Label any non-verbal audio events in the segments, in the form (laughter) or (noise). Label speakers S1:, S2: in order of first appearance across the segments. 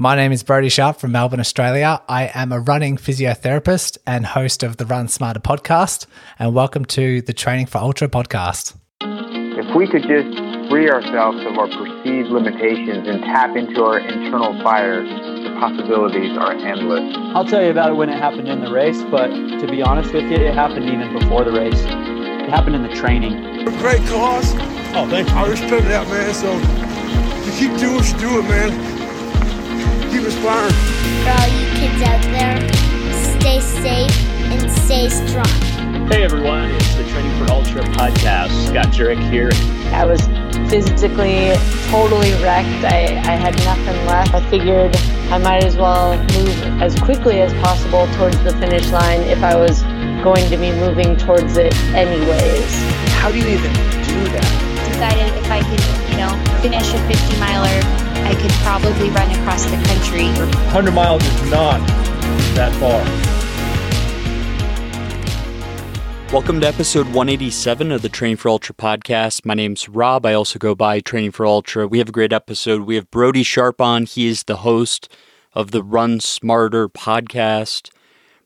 S1: My name is Brodie Sharp from Melbourne, Australia. I am a running physiotherapist and host of the Run Smarter podcast. And welcome to the Training for Ultra podcast.
S2: If we could just free ourselves of our perceived limitations and tap into our internal fire, the possibilities are endless.
S3: I'll tell you about it when it happened in the race, but to be honest with you, it happened even before the race. It happened in the training.
S4: Great cause. Oh, thank you. I respect that, man. So you keep doing what you doing, man keep inspiring.
S5: For all you kids out there, stay safe and stay strong.
S6: Hey everyone, it's the Training for Ultra podcast. Scott Jurek here.
S7: I was physically totally wrecked. I, I had nothing left. I figured I might as well move as quickly as possible towards the finish line if I was going to be moving towards it anyways.
S8: How do you even do that?
S9: Decided if I could, you know, finish a 50 miler I could probably run across the country.
S10: 100 miles is not that far.
S11: Welcome to episode 187 of the Training for Ultra podcast. My name's Rob. I also go by Training for Ultra. We have a great episode. We have Brodie Sharp on. He is the host of the Run Smarter podcast.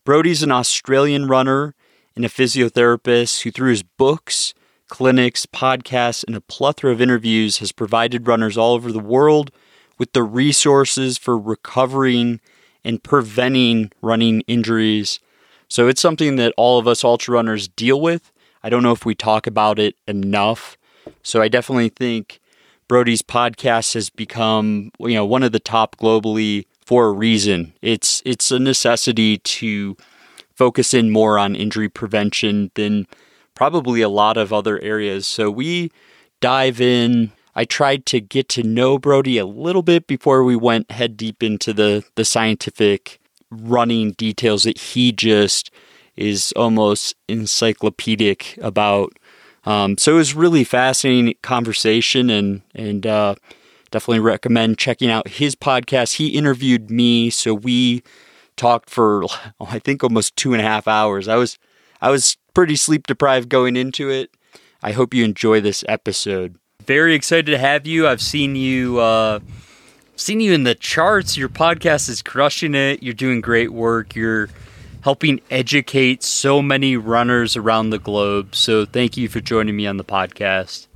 S11: Brodie's an Australian runner and a physiotherapist who, through his books, clinics, podcasts, and a plethora of interviews, has provided runners all over the world with the resources for recovering and preventing running injuries. So it's something that all of us ultra runners deal with. I don't know if we talk about it enough. So I definitely think Brodie's podcast has become, you know, one of the top globally for a reason. It's it's a necessity to focus in more on injury prevention than probably a lot of other areas. So we dive in I tried to get to know Brodie a little bit before we went head deep into the the scientific running details that he just is almost encyclopedic about. Um, so it was really fascinating conversation, and and uh, definitely recommend checking out his podcast. He interviewed me, so we talked for (laughs) I think almost two and a half hours. I was I was pretty sleep deprived going into it. I hope you enjoy this episode very excited to have you. I've seen you uh, seen you in the charts. Your podcast is crushing it. You're doing great work. You're helping educate so many runners around the globe. So thank you for joining me on the podcast.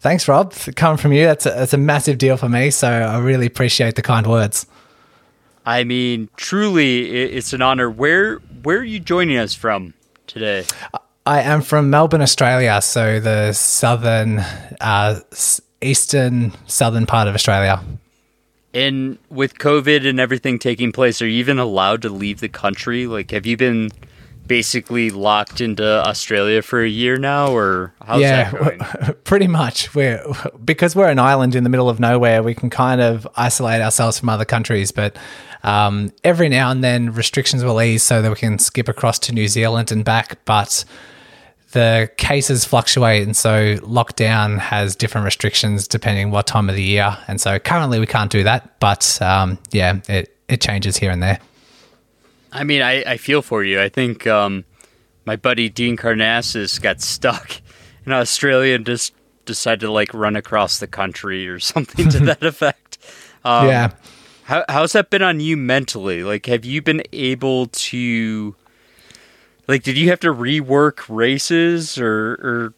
S1: Thanks, Rob. Coming from you, that's a, that's a massive deal for me. So I really appreciate the kind words.
S11: I mean, truly, it's an honor. Where where are you joining us from today?
S1: I am from Melbourne, Australia, so the southern, uh, eastern, southern part of Australia.
S11: And with COVID and everything taking place, are you even allowed to leave the country? Like, have you been basically locked into Australia for a year now, or how's yeah, that going? (laughs)
S1: pretty much. We're because we're an island in the middle of nowhere. We can kind of isolate ourselves from other countries, but um, every now and then restrictions will ease so that we can skip across to New Zealand and back. But the cases fluctuate, and so lockdown has different restrictions depending what time of the year. And so currently we can't do that, but um, yeah, it it changes here and there.
S11: I mean, I, I feel for you. I think um, my buddy Dean Karnazes got stuck in Australia and just decided to like run across the country or (laughs) something to that effect.
S1: Um, (laughs) yeah.
S11: How, how's that been on you mentally? Like, have you been able to like did you have to rework races or or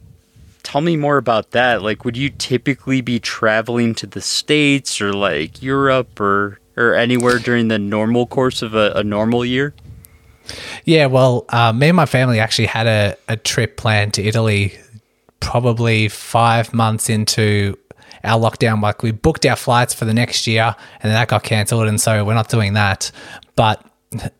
S11: tell me more about that? Like would you typically be traveling to the states or like europe or or anywhere during the normal course of a, a normal year?
S1: Yeah well uh, me and my family actually had a, a trip planned to italy probably five months into our lockdown. Like we booked our flights for the next year and then that got cancelled and so we're not doing that. But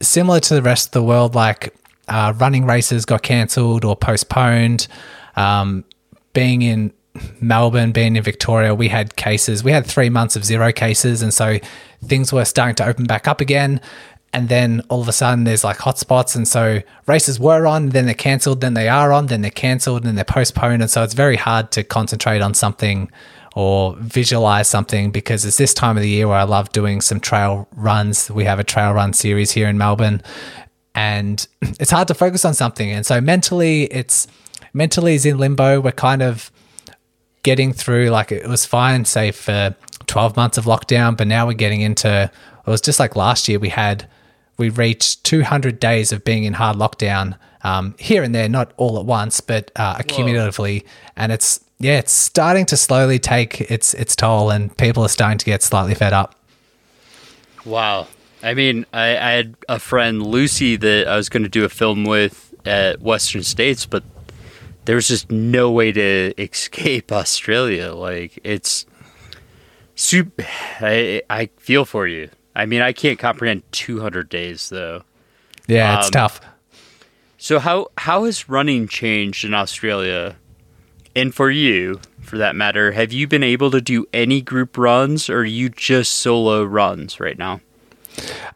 S1: similar to the rest of the world like uh, running races got cancelled or postponed. Um, being in Melbourne, being in Victoria, we had cases. We had three months of zero cases, and so things were starting to open back up again. And then all of a sudden, there's like hotspots, and so races were on, then they're cancelled, then they are on, then they're cancelled, and they're postponed, and so it's very hard to concentrate on something or visualize something because it's this time of the year where I love doing some trail runs. We have a trail run series here in Melbourne, and (clears throat) it's hard to focus on something. And so mentally, it's mentally is in limbo. We're kind of getting through like it was fine, say for 12 months of lockdown, but now we're getting into it was just like last year we had we reached 200 days of being in hard lockdown um, here and there, not all at once, but uh, accumulatively, and it's yeah, it's starting to slowly take its its toll, and people are starting to get slightly fed up.
S11: Wow. I mean, I, I had a friend, Lucy, that I was going to do a film with at Western States, but there was just no way to (laughs) escape Australia. Like, it's super. I, I feel for you. I mean, I can't comprehend 200 days, though.
S1: Yeah, it's
S11: Um,
S1: tough.
S11: So, how, how has running changed in Australia? And for you, for that matter, have you been able to do any group runs or are you just solo runs right now?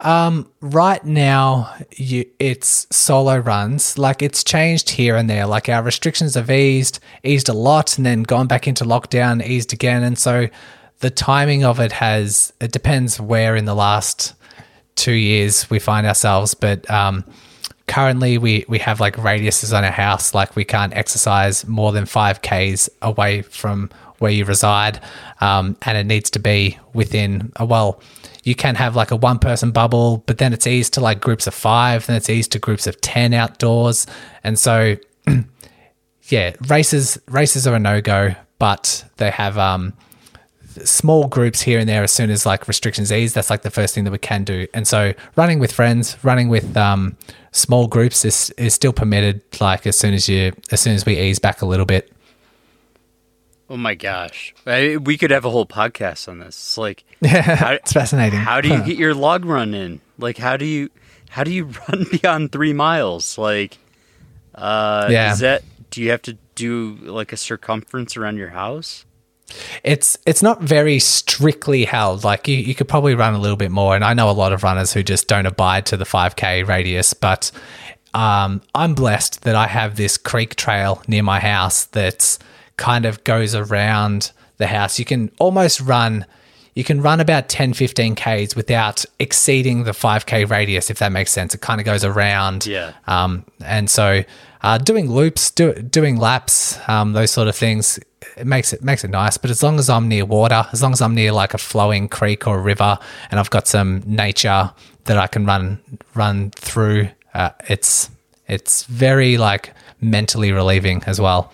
S1: Um, right now, you it's solo runs. Like it's changed here and there. Like our restrictions have eased, eased a lot, and then gone back into lockdown, eased again. And so the timing of it has it depends where in the last two years we find ourselves. But um, currently, we we have like radiuses on our house. Like we can't exercise more than five k's away from where you reside, um, and it needs to be within a well you can have like a one person bubble, but then it's eased to like groups of five, then it's eased to groups of 10 outdoors. And so, (clears throat) yeah, races, races are a no go, but they have, um, small groups here and there as soon as like restrictions ease. That's like the first thing that we can do. And so running with friends running with um, small groups is is still permitted like as soon as you as soon as we ease back a little bit
S11: Oh my gosh. I, we could have a whole podcast on this. It's like
S1: yeah (laughs) it's fascinating
S11: How do you get (laughs) your log run in? Like how do you how do you (laughs) run beyond 3 miles? Like uh
S1: Yeah.
S11: is that do you have to do like a circumference around your house?
S1: it's it's not very strictly held. Like you, you could probably run a little bit more, and I know a lot of runners who just don't abide to the 5k radius. But um, I'm blessed that I have this creek trail near my house that's kind of goes around the house. You can almost run. You can run about 10, 15 Ks without exceeding the 5K radius, if that makes sense. It kind of goes around.
S11: Yeah.
S1: Um, and so uh, doing loops, do, doing laps, um, those sort of things, it makes it makes it nice. But as long as I'm near water, as long as I'm near like a flowing creek or a river, and I've got some nature that I can run run through, uh, it's it's very like mentally relieving as well.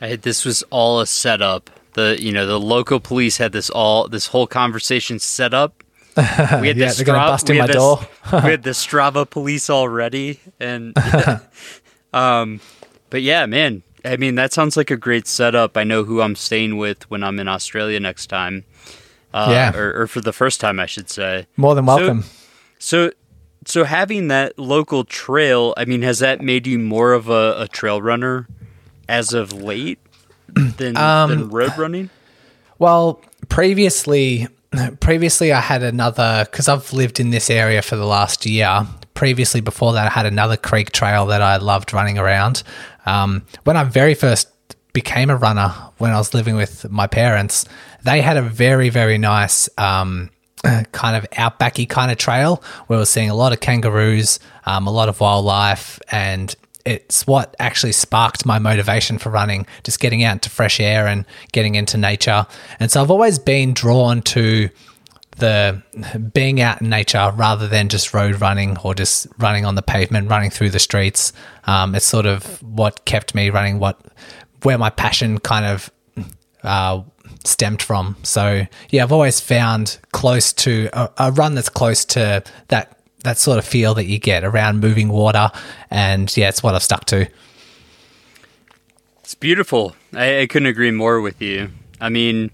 S11: I, this was all a setup. The you know the local police had this all this whole conversation set up. (laughs) We had
S1: Yeah,
S11: the
S1: they're gonna bust in
S11: we
S1: my
S11: had
S1: door.
S11: we had the (laughs) Strava police already, and (laughs) um, but yeah, man. I mean, that sounds like a great setup. I know who I'm staying with when I'm in Australia next time. Uh,
S1: Yeah.
S11: or, or for the first time, I should say.
S1: More than
S11: So-
S1: welcome.
S11: So, so having that local trail, I mean, has that made you more of a, a trail runner as of late than, (clears throat)
S1: Um,
S11: than road running?
S1: Well, previously, previously I had another because I've lived in this area for the last year. Previously, before that, I had another creek trail that I loved running around. Um, when I very first became a runner, when I was living with my parents, they had a very, very nice um, kind of outbacky kind of trail where we're seeing a lot of kangaroos, um, a lot of wildlife, and it's what actually sparked my motivation for running, just getting out into fresh air and getting into nature. And so I've always been drawn to the being out in nature rather than just road running or just running on the pavement, running through the streets. Um, it's sort of what kept me running, what where my passion kind of uh, stemmed from. So yeah, I've always found close to a, a run that's close to that that sort of feel that you get around moving water, and yeah, it's what I've stuck to.
S11: It's beautiful. I, I couldn't agree more with you. I mean,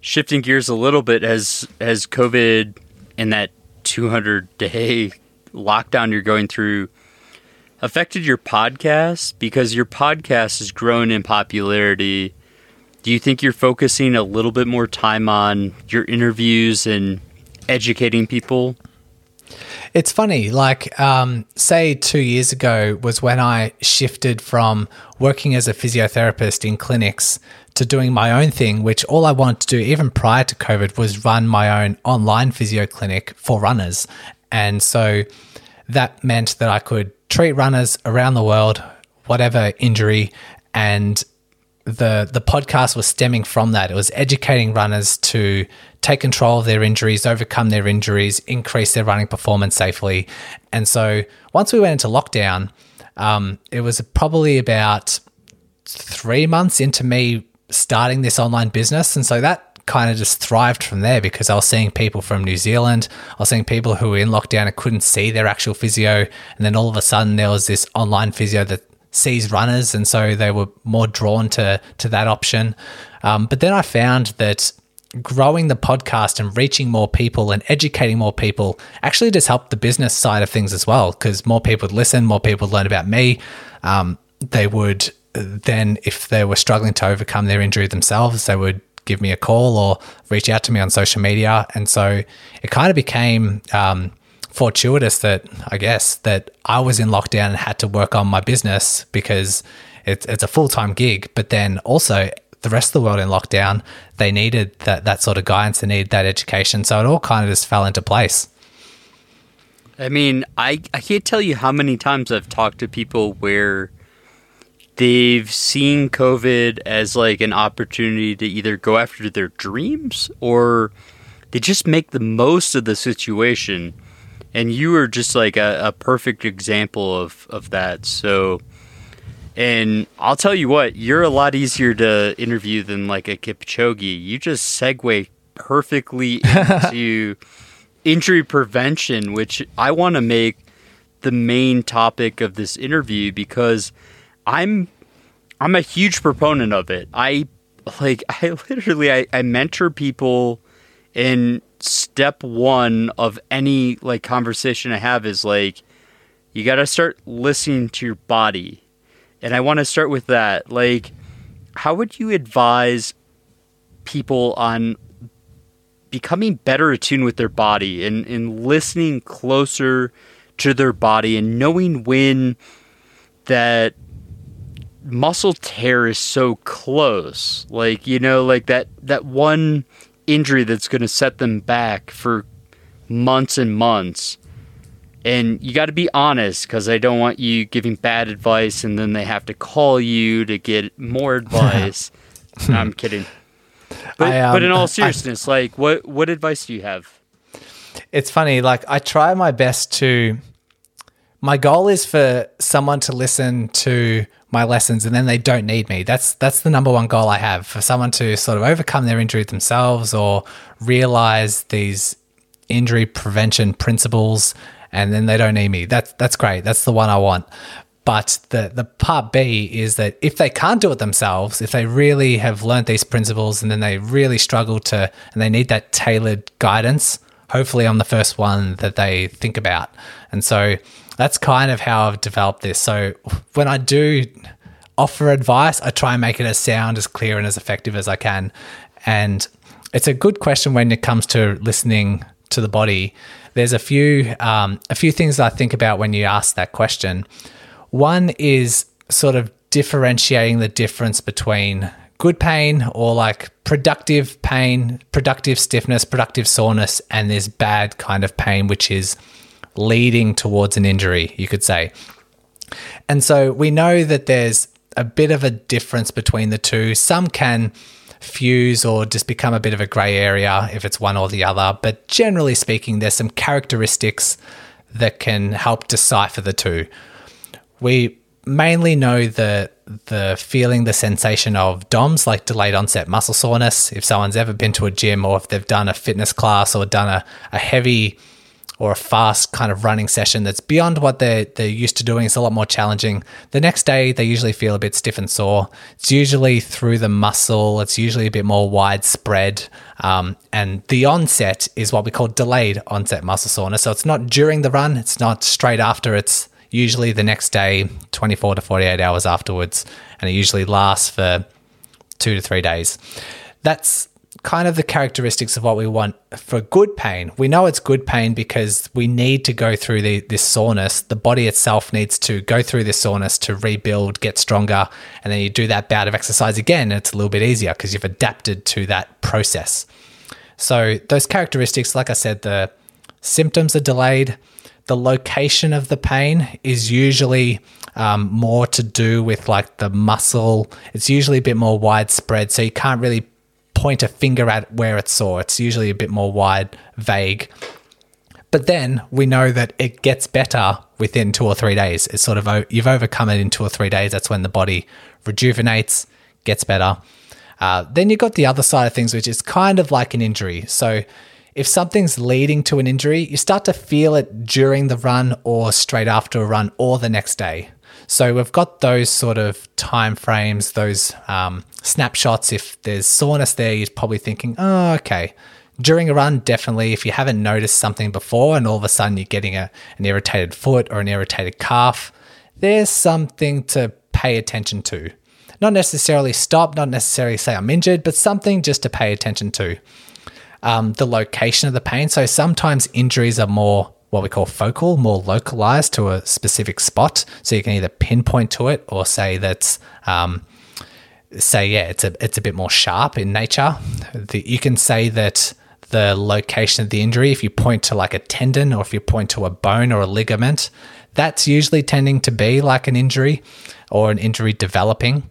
S11: shifting gears a little bit has has COVID and that 200 day lockdown you're going through affected your podcast because your podcast has grown in popularity. Do you think you're focusing a little bit more time on your interviews and educating people?
S1: It's funny, like, um, say two years ago was when I shifted from working as a physiotherapist in clinics to doing my own thing, which all I wanted to do, even prior to COVID, was run my own online physio clinic for runners. And so that meant that I could treat runners around the world, whatever injury, and the the podcast was stemming from that. It was educating runners to take control of their injuries, overcome their injuries, increase their running performance safely. And so once we went into lockdown, um, it was probably about three months into me starting this online business, and so that kind of just thrived from there because I was seeing people from New Zealand. I was seeing people who were in lockdown and couldn't see their actual physio. And then all of a sudden there was this online physio that sees runners. And so they were more drawn to, to that option. Um, but then I found that growing the podcast and reaching more people and educating more people actually just helped the business side of things as well because more people would listen, more people would learn about me. Um, they would then, if they were struggling to overcome their injury themselves, they would give me a call or reach out to me on social media. And so it kind of became um, fortuitous that I guess that I was in lockdown and had to work on my business because it's, it's a full time gig. But then also, the rest of the world in lockdown, they needed that, that sort of guidance, they needed that education. So it all kind of just fell into place.
S11: I mean, I, I can't tell you how many times I've talked to people where they've seen COVID as like an opportunity to either go after their dreams or they just make the most of the situation. And you are just like a, a perfect example of, of that. So, and I'll tell you what, you're a lot easier to interview than like a Kipchoge. You just segue perfectly (laughs) into injury prevention, which I want to make the main topic of this interview because I'm I'm a huge proponent of it. I like (laughs) I literally I, I mentor people in step one of any like conversation I have is like you got to start listening to your body. And I want to start with that. Like how would you advise people on becoming better attuned with their body and, and listening closer to their body and knowing when that muscle tear is so close. Like, you know, like that that one injury that's going to set them back for months and months. And you got to be honest cuz I don't want you giving bad advice and then they have to call you to get more (laughs) advice. no, I'm kidding. But, I, um, but in all seriousness, I, like what what advice do you have?
S1: It's funny, like I try my best to my goal is for someone to listen to my lessons and then they don't need me. That's that's the number one goal I have for someone to sort of overcome their injury themselves or realize these injury prevention principles and then they don't need me. That's that's great. That's the one I want. But the the part B is that if they can't do it themselves, if they really have learned these principles and then they really struggle to and they need that tailored guidance, hopefully I'm the first one that they think about. And so that's kind of how I've developed this. So when I do offer advice, I try and make it as sound, as clear, and as effective as I can. And it's a good question when it comes to listening to the body. There's a few um, a few things I think about when you ask that question. One is sort of differentiating the difference between good pain or like productive pain, productive stiffness, productive soreness, and this bad kind of pain, which is leading towards an injury, you could say. And so we know that there's a bit of a difference between the two. Some can fuse or just become a bit of a grey area if it's one or the other. But generally speaking, there's some characteristics that can help decipher the two. We mainly know the the feeling, the sensation of DOMS, like delayed onset muscle soreness. If someone's ever been to a gym or if they've done a fitness class or done a, a heavy or a fast kind of running session that's beyond what they're, they're used to doing. It's a lot more challenging. The next day, they usually feel a bit stiff and sore. It's usually through the muscle, it's usually a bit more widespread. Um, and the onset is what we call delayed onset muscle soreness. So it's not during the run, it's not straight after, it's usually the next day, 24 to 48 hours afterwards. And it usually lasts for two to three days. That's kind of the characteristics of what we want for good pain. We know it's good pain because we need to go through the, this soreness. The body itself needs to go through this soreness to rebuild, get stronger, and then you do that bout of exercise again. it's a little bit easier because you've adapted to that process. So those characteristics, like I said, the symptoms are delayed. the location of the pain is usually um, more to do with like the muscle. It's usually a bit more widespread, so you can't really point a finger at where it's sore. It's usually a bit more wide, vague. But then we know that it gets better within two or three days. It's sort of you've overcome it in two or three days. That's when the body rejuvenates, gets better. Uh, then you've got the other side of things, which is kind of like an injury. So if something's leading to an injury, you start to feel it during the run or straight after a run or the next day. So we've got those sort of time frames, those um, snapshots. If there's soreness there, you're probably thinking, oh, okay. During a run, definitely. If you haven't noticed something before and all of a sudden you're getting a, an irritated foot or an irritated calf, there's something to pay attention to. Not necessarily stop, not necessarily say I'm injured, but something just to pay attention to. Um, the location of the pain. So sometimes injuries are more what we call focal, more localized to a specific spot. So you can either pinpoint to it or say that's, um, say, yeah, it's a, it's a bit more sharp in nature. The, you can say that the location of the injury, if you point to like a tendon or if you point to a bone or a ligament, that's usually tending to be like an injury or an injury developing.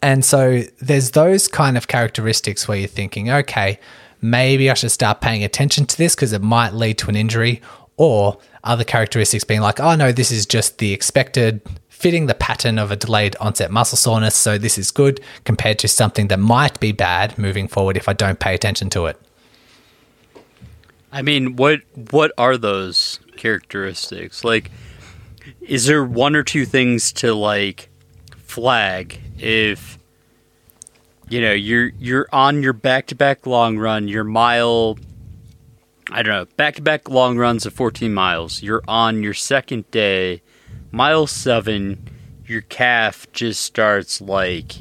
S1: And so there's those kind of characteristics where you're thinking, okay, maybe I should start paying attention to this because it might lead to an injury, or other characteristics being like, oh no, this is just the expected fitting the pattern of a delayed onset muscle soreness, so this is good compared to something that might be bad moving forward if I don't pay attention to it.
S11: I mean, what what are those characteristics? Like is there one or two things to like flag if you know you're you're on your back to back long run, your mile I don't know, back to back long runs of 14 miles. You're on your second day, mile 7, your calf just starts like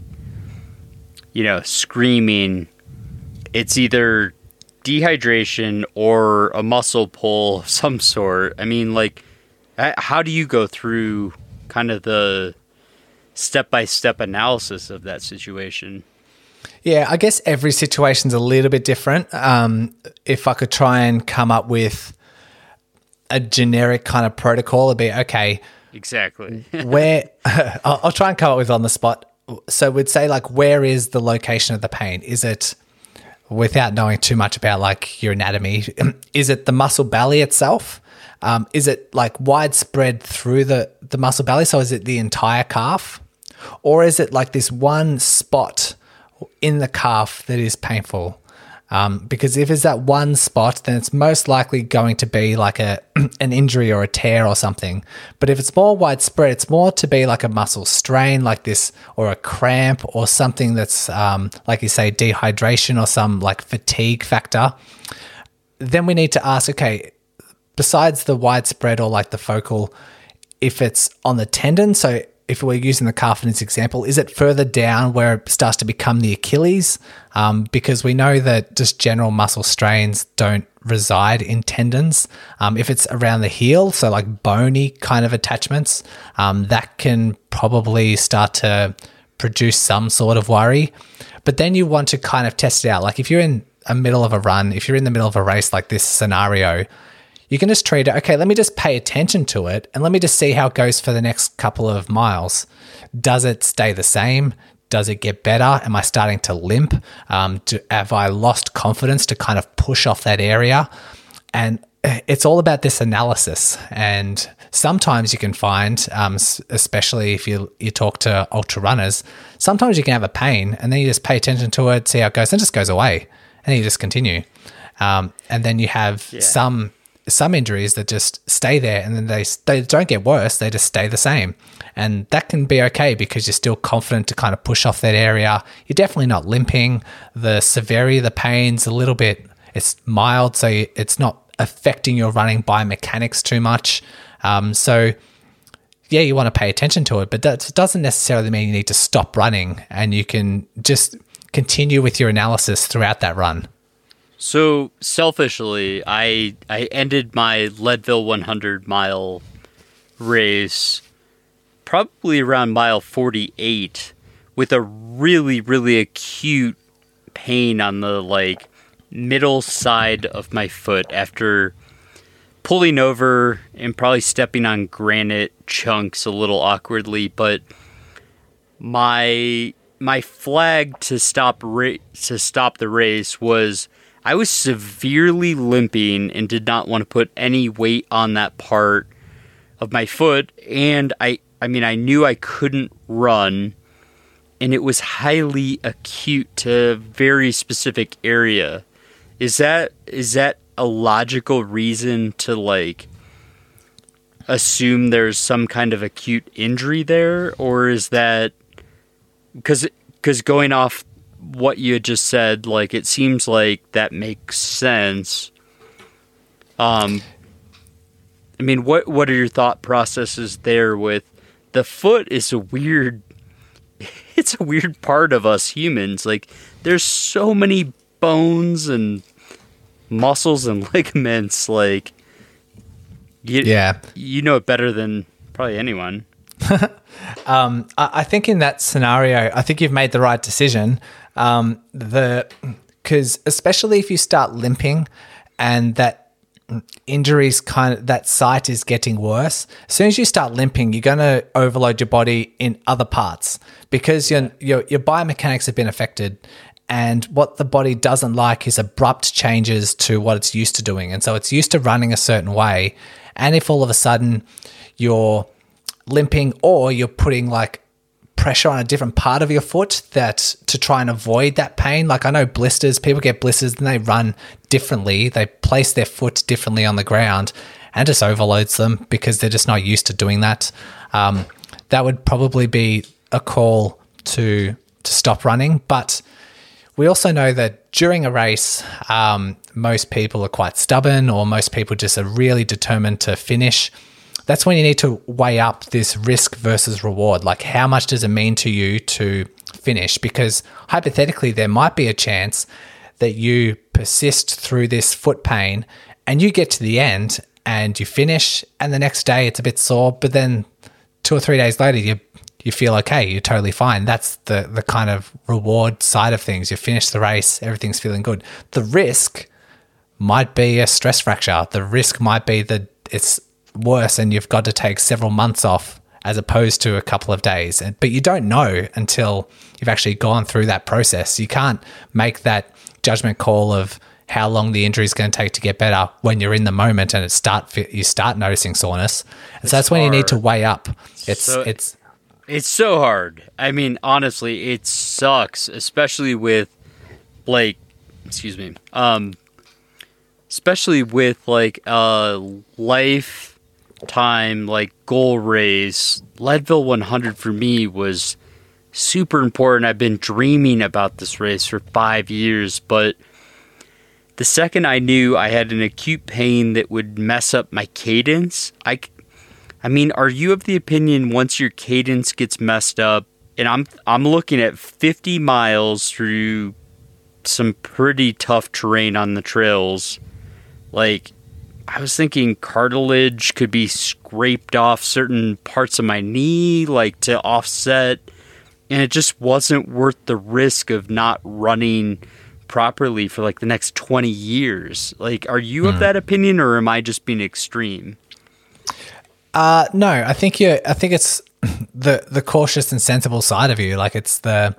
S11: you know, screaming. It's either dehydration or a muscle pull of (laughs) some sort. I mean, like how do you go through kind of the step by step analysis of that situation?
S1: Yeah, I guess every situation's a little bit different. Um, if I could try and come up with a generic kind of protocol, it'd be okay.
S11: Exactly. (laughs)
S1: where (laughs) I'll, I'll try and come up with on the spot. So we'd say like, where is the location of the pain? Is it without knowing too much about like your anatomy? (clears throat) Is it the muscle belly itself? Um, is it like widespread through the, the muscle belly? So is it the entire calf? Or is it like this one spot in the calf that is painful? Um, because if it's that one spot, then it's most likely going to be like a (clears throat) an injury or a tear or something. But if it's more widespread, it's more to be like a muscle strain, like this, or a cramp, or something that's um, like you say dehydration or some like fatigue factor. Then we need to ask, okay, besides the widespread or like the focal, if it's on the tendon, so if we're using the calf in this example, is it further down where it starts to become the Achilles? Um, because we know that just general muscle strains don't reside in tendons. Um, if it's around the heel, so like bony kind of attachments, um, that can probably start to produce some sort of worry. But then you want to kind of test it out. Like if you're in a middle of a run, if you're in the middle of a race like this scenario, you can just treat it, okay, let me just pay attention to it and let me just see how it goes for the next couple of miles. Does it stay the same? Does it get better? Am I starting to limp? Um, do, have I lost confidence to kind of push off that area? And it's all about this analysis. And sometimes you can find, um, especially if you you talk to ultra runners, sometimes you can have a pain, and then you just pay attention to it, see how it goes, and it just goes away, and you just continue. Um, and then you have yeah. some some injuries that just stay there and then they they don't get worse they just stay the same. And that can be okay because you're still confident to kind of push off that area. You're definitely not limping. The severity of the pain's a little bit it's mild so it's not affecting your running biomechanics too much. Um, so yeah you want to pay attention to it but that doesn't necessarily mean you need to stop running and you can just continue with your analysis throughout that run
S11: so selfishly, I I ended my Leadville 100 mile race probably around mile 48 with a really really acute pain on the like middle side of my foot after pulling over and probably stepping on granite chunks a little awkwardly, but my my flag to stop ra- to stop the race was I was severely limping and did not want to put any weight on that part of my foot and I I mean I knew I couldn't run and it was highly acute to a very specific area. Is that is that a logical reason to like assume there's some kind of acute injury there or is that because because going off what you had just said like it seems like that makes sense. Um i mean what what are your thought processes there with the foot is a weird (laughs) it's a weird part of us humans. Like there's so many bones and muscles and (laughs) ligaments like you,
S1: yeah.
S11: you know it better than probably anyone. (laughs)
S1: Um, I, think in that scenario, I think you've made the right decision. Um, the because especially if you start limping, and that injuries kind of that site is getting worse. As soon as you start limping, you're going to overload your body in other parts because your your your biomechanics have been affected. And what the body doesn't like is abrupt changes to what it's used to doing. And so it's used to running a certain way. And if all of a sudden you're limping or you're putting like pressure on a different part of your foot that to try and avoid that pain. Like I know blisters, people get blisters and they run differently. They place their foot differently on the ground and just overloads them because they're just not used to doing that. Um, that would probably be a call to to stop running. But we also know that during a race, um, most people are quite stubborn, or most people just are really determined to finish that's when you need to weigh up this risk versus reward. Like, how much does it mean to you to finish? Because hypothetically, there might be a chance that you persist through this foot pain and you get to the end and you finish, and the next day it's a bit sore, but then two or three days later, you you feel okay, you're totally fine. That's the the kind of reward side of things. You finish the race, everything's feeling good. The risk might be a stress fracture. The risk might be that it's worse and you've got to take several months off as opposed to a couple of days. But you don't know until you've actually gone through that process. You can't make that judgment call of how long the injury is going to take to get better when you're in the moment and it start you start noticing soreness. And so that's when you need to weigh up. It's so, it's
S11: it's so hard. I mean, honestly, it sucks, especially with like excuse me. Um especially with like a life time like goal race, Leadville 100 for me was super important. I've been dreaming about this race for five years, but the second I knew I had an acute pain that would mess up my cadence, I, I mean, are you of the opinion once your cadence gets messed up, and I'm I'm looking at 50 miles through some pretty tough terrain on the trails, like I was thinking cartilage could be scraped off certain parts of my knee, like to offset, and it just wasn't worth the risk of not running properly for like the next 20 years. Like, are you of hmm. that opinion, or am I just being extreme?
S1: Uh, no, I think you. I think it's (clears throat) the the cautious and sensible side of you. Like it's the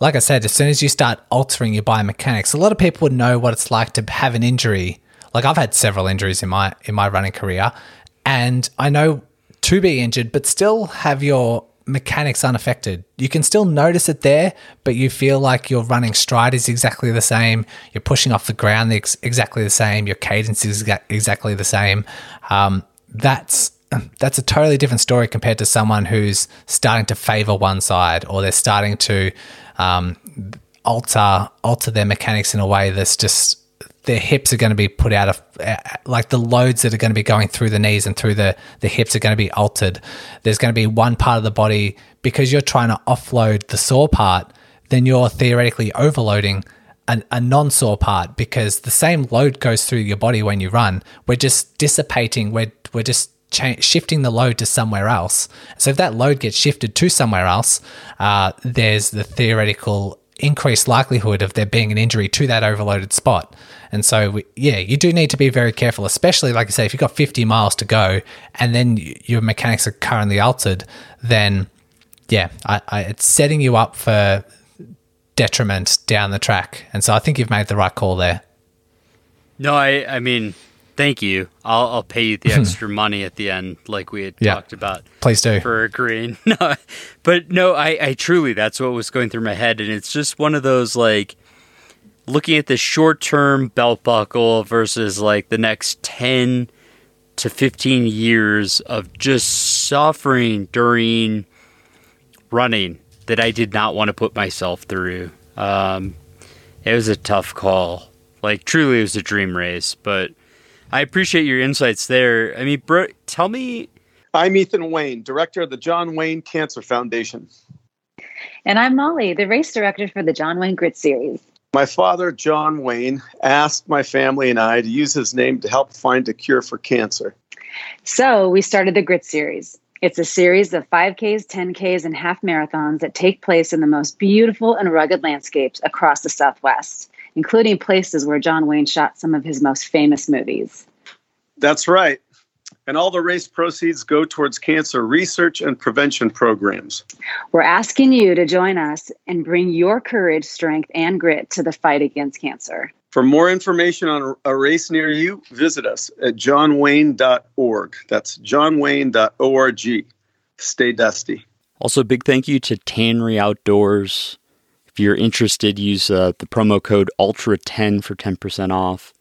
S1: like I said, as soon as you start altering your biomechanics, a lot of people would know what it's like to have an injury like I've had several injuries in my in my running career, and I know to be injured, but still have your mechanics unaffected. You can still notice it there, but you feel like your running stride is exactly the same. You're pushing off the ground ex- exactly the same. Your cadence is exactly the same. Um, that's that's a totally different story compared to someone who's starting to favor one side or they're starting to um, alter alter their mechanics in a way that's just their hips are going to be put out of like the loads that are going to be going through the knees and through the the hips are going to be altered. There's going to be one part of the body because you're trying to offload the sore part then you're theoretically overloading a, a non-sore part because the same load goes through your body when you run. We're just dissipating we're we're just cha- shifting the load to somewhere else. So if that load gets shifted to somewhere else uh, there's the theoretical increased likelihood of there being an injury to that overloaded spot. And so, we, yeah, you do need to be very careful, especially like I say, if you've got 50 miles to go and then your mechanics are currently altered, then yeah, I, I, it's setting you up for detriment down the track. And so I think you've made the right call there.
S11: No, I, I mean, thank you. I'll, I'll pay you the (laughs) extra money at the end, like we had
S1: Yeah.
S11: talked about.
S1: Please do.
S11: for agreeing. (laughs) No, but no, I, I truly that's what was going through my head, and it's just one of those like looking at the short term belt buckle versus like the next ten to fifteen years of just suffering during running that I did not want to put myself through. Um, it was a tough call. Like truly, it was a dream race, but I appreciate your insights there. I mean, bro, tell me
S12: I'm Ethan Wayne, director of the John Wayne Cancer Foundation.
S13: And I'm Molly, the race director for the John Wayne Grit Series.
S12: My father, John Wayne, asked my family and I to use his name to help find a cure for cancer.
S13: So we started the Grit Series. It's a series of 5Ks, 10Ks, and half marathons that take place in the most beautiful and rugged landscapes across the Southwest, including places where John Wayne shot some of his most famous movies.
S12: That's right. And all the race proceeds go towards cancer research and prevention programs.
S13: We're asking you to join us and bring your courage, strength, and grit to the fight against cancer.
S12: For more information on a race near you, visit us at johnwayne.org. That's johnwayne.org. Stay dusty.
S11: Also, big thank you to Tannery Outdoors. If you're interested, use uh, the promo code ULTRA10 for 10% off.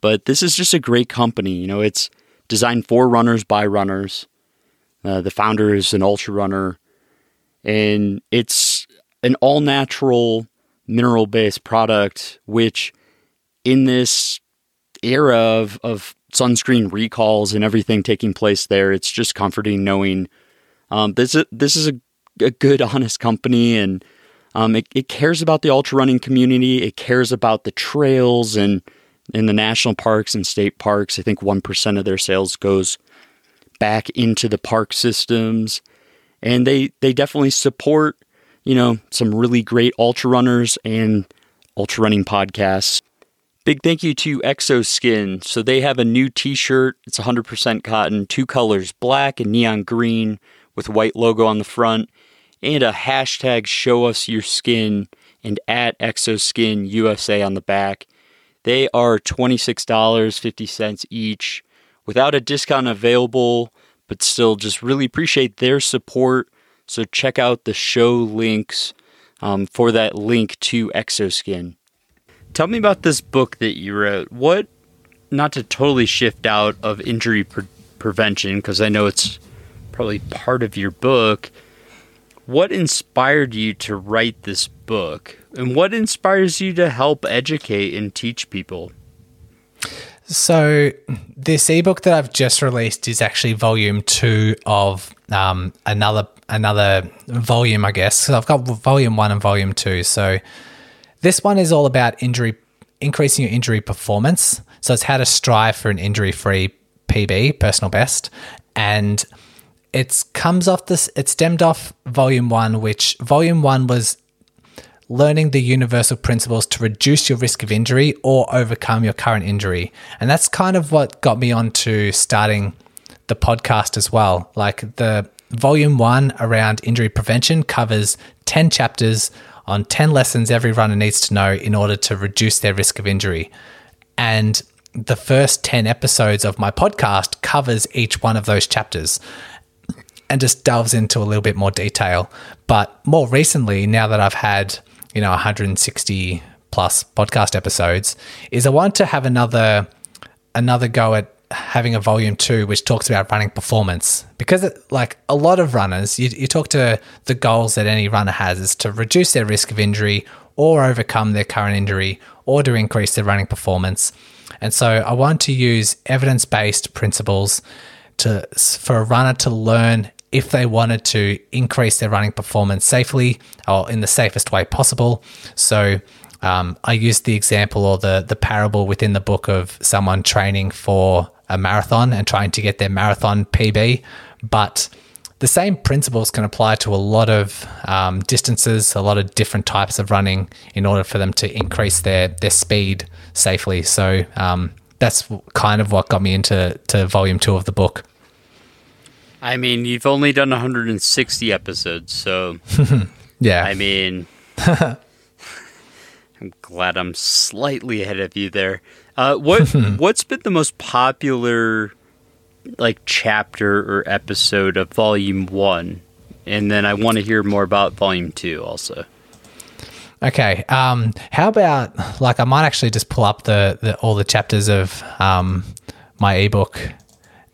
S11: But this is just a great company. You know, it's designed for runners by runners. Uh, the founder is an ultra runner, and it's an all natural mineral based product, which in this era of, of sunscreen recalls and everything taking place there, it's just comforting knowing um, this is this is a, a good, (laughs) honest company, and um, it, it cares about the ultra running community. It cares about the trails and in the national parks and state parks. I think one percent of their sales goes back into the park systems, and they they definitely support you know some really great ultra runners and ultra running podcasts. Big thank you to Exoskin. So they have a new T-shirt. It's 100% cotton, two colors, black and neon green, with white logo on the front, and a hashtag Show Us Your Skin and at Exoskin USA on the back. They are $26.50 each, without a discount available, but still just really appreciate their support. So check out the show links um, for that link to Exoskin. Tell me about this book that you wrote. What, not to totally shift out of injury pre- prevention, because I know it's probably part of your book. What inspired you to write this book? And what inspires you to help educate and teach people?
S1: So, this ebook that I've just released is actually volume two of um, another another volume, I guess. So I've got volume one and volume two. So, this one is all about injury, increasing your injury performance. So, it's how to strive for an injury free PB, personal best, and it comes off this. It stemmed off volume one, which volume one was learning the universal principles to reduce your risk of injury or overcome your current injury. And that's kind of what got me onto starting the podcast as well. Like the volume one around injury prevention covers 10 chapters on 10 lessons every runner needs to know in order to reduce their risk of injury. And the first 10 episodes of my podcast covers each one of those chapters and just delves into a little bit more detail. But more recently, now that I've had you know 160 plus podcast episodes is I want to have another another go at having a volume two which talks about running performance. Because it, like a lot of runners you, you talk to the goals that any runner has is to reduce their risk of injury or overcome their current injury or to increase their running performance. And so I want to use evidence-based principles to for a runner to learn if they wanted to increase their running performance safely or in the safest way possible. So um, I used the example or the the parable within the book of someone training for a marathon and trying to get their marathon PB, but the same principles can apply to a lot of um, distances, a lot of different types of running in order for them to increase their, their speed safely. So um, that's kind of what got me into to volume two of the book.
S11: I mean, you've only done 160 episodes, so (laughs)
S1: yeah.
S11: I mean, (laughs) I'm glad I'm slightly ahead of you there. Uh, what (laughs) what's been the most popular like chapter or episode of volume one? And then I want to hear more about volume two also.
S1: Okay. Um, how about like I might actually just pull up the, the all the chapters of um, my ebook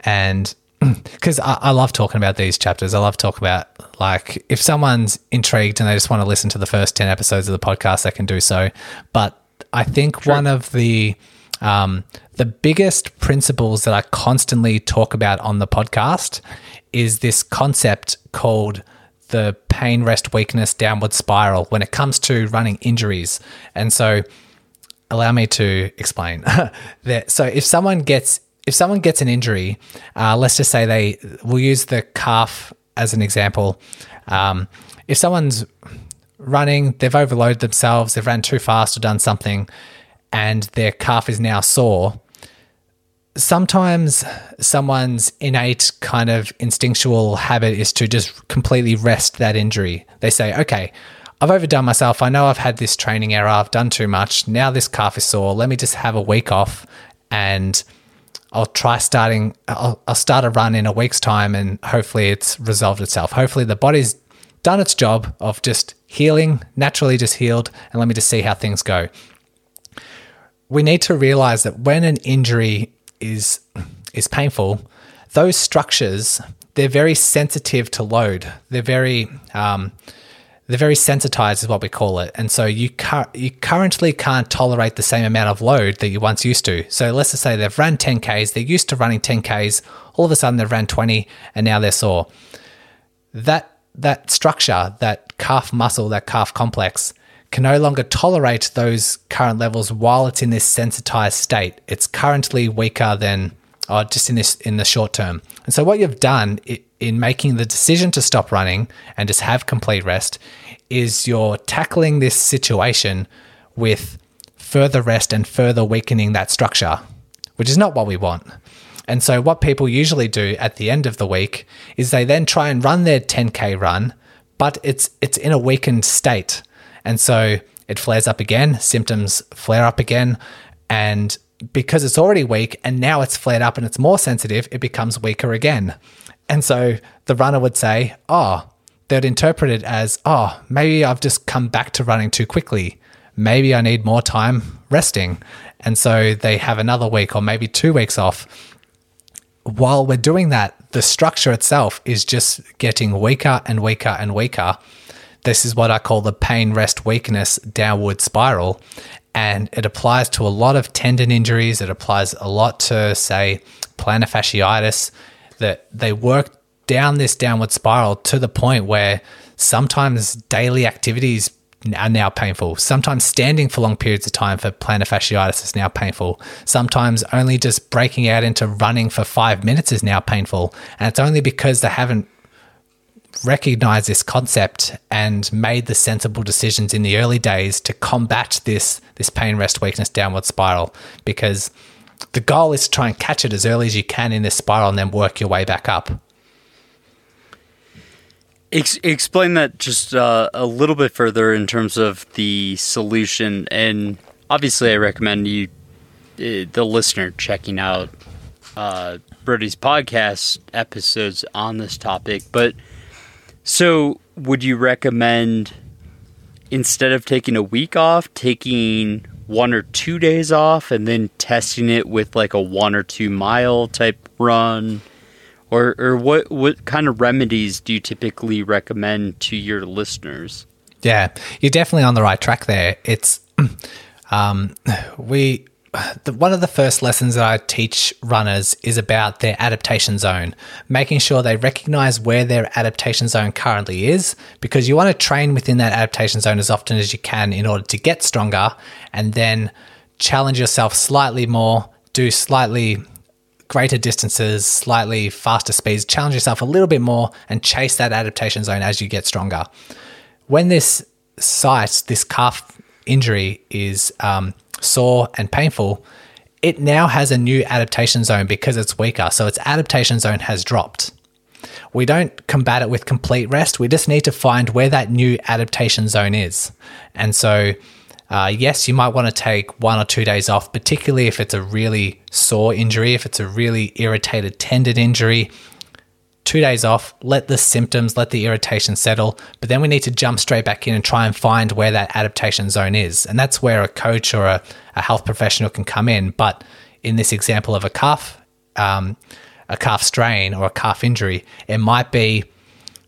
S1: and (clears throat) because I, I, love talking about these chapters. I love talking about like if someone's intrigued and they just want to listen to the first ten episodes of the podcast, they can do so. But I think sure. one of the um, the biggest principles that I constantly talk about on the podcast is this concept called the pain, rest, weakness, downward spiral when it comes to running injuries. And so, allow me to explain. (laughs) that, so, if someone gets if someone gets an injury, uh, let's just say they, we'll use the calf as an example. Um, if someone's running, they've overloaded themselves, they've ran too fast or done something, and their calf is now sore. Sometimes someone's innate kind of instinctual habit is to just completely rest that injury. They say, okay, I've overdone myself. I know I've had this training error. I've done too much. Now this calf is sore. Let me just have a week off and I'll try starting, I'll, I'll start a run in a week's time and hopefully it's resolved itself. Hopefully the body's done its job of just healing, naturally just healed, and let me just see how things go. We need to realize that when an injury is is painful, those structures they're very sensitive to load. They're very um, they're very sensitized is what we call it. And so you you currently can't tolerate the same amount of load that you once used to. So let's just say they've run 10ks they're used to running 10ks all of a sudden they've ran 20 and now they're sore. That that structure that calf muscle that calf complex can no longer tolerate those current levels while it's in this sensitized state. It's currently weaker than oh, just in this in the short term. And so what you've done in making the decision to stop running and just have complete rest is you're tackling this situation with further rest and further weakening that structure, which is not what we want. And so, what people usually do at the end of the week is they then try and run their 10k run, but it's it's in a weakened state, and so it flares up again. Symptoms flare up again, and because it's already weak and now it's flared up and it's more sensitive, it becomes weaker again. And so the runner would say, oh, they'd interpret it as, oh, maybe I've just come back to running too quickly. Maybe I need more time resting. And so they have another week or maybe two weeks off. While we're doing that, the structure itself is just getting weaker and weaker and weaker. This is what I call the pain rest weakness downward spiral. And it applies to a lot of tendon injuries. It applies a lot to, say, plantar fasciitis that they work down this downward spiral to the point where sometimes daily activities are now painful. Sometimes standing for long periods of time for plantar fasciitis is now painful. Sometimes only just breaking out into running for five minutes is now painful. And it's only because they haven't recognized this concept and made the sensible decisions in the early days to combat this this pain rest weakness downward spiral because the goal is to try and catch it as early as you can in this spiral and then work your way back up.
S11: Ex- explain that just uh, a little bit further in terms of the solution. And obviously, I recommend you, uh, the listener, checking out uh, Brodie's podcast episodes on this topic. But so, would you recommend instead of taking a week off, taking one or two days off and then testing it with like a one or two mile type run? Or, or what, what kind of remedies do you typically recommend to your listeners?
S1: Yeah, you're definitely on the right track there. It's, (clears throat) um, we, the, one of the first lessons that I teach runners is about their adaptation zone, making sure they recognize where their adaptation zone currently is, because you want to train within that adaptation zone as often as you can in order to get stronger and then challenge yourself slightly more, do slightly greater distances, slightly faster speeds, challenge yourself a little bit more and chase that adaptation zone as you get stronger. When this site, this calf injury is um, sore and painful, it now has a new adaptation zone because it's weaker. So its adaptation zone has dropped. We don't combat it with complete rest. We just need to find where that new adaptation zone is. And so, uh, yes, you might want to take one or two days off, particularly if it's a really sore injury, if it's a really irritated tendon injury. Two days off, let the symptoms, let the irritation settle, but then we need to jump straight back in and try and find where that adaptation zone is. And that's where a coach or a, a health professional can come in. But in this example of a calf, um, a calf strain or a calf injury, it might be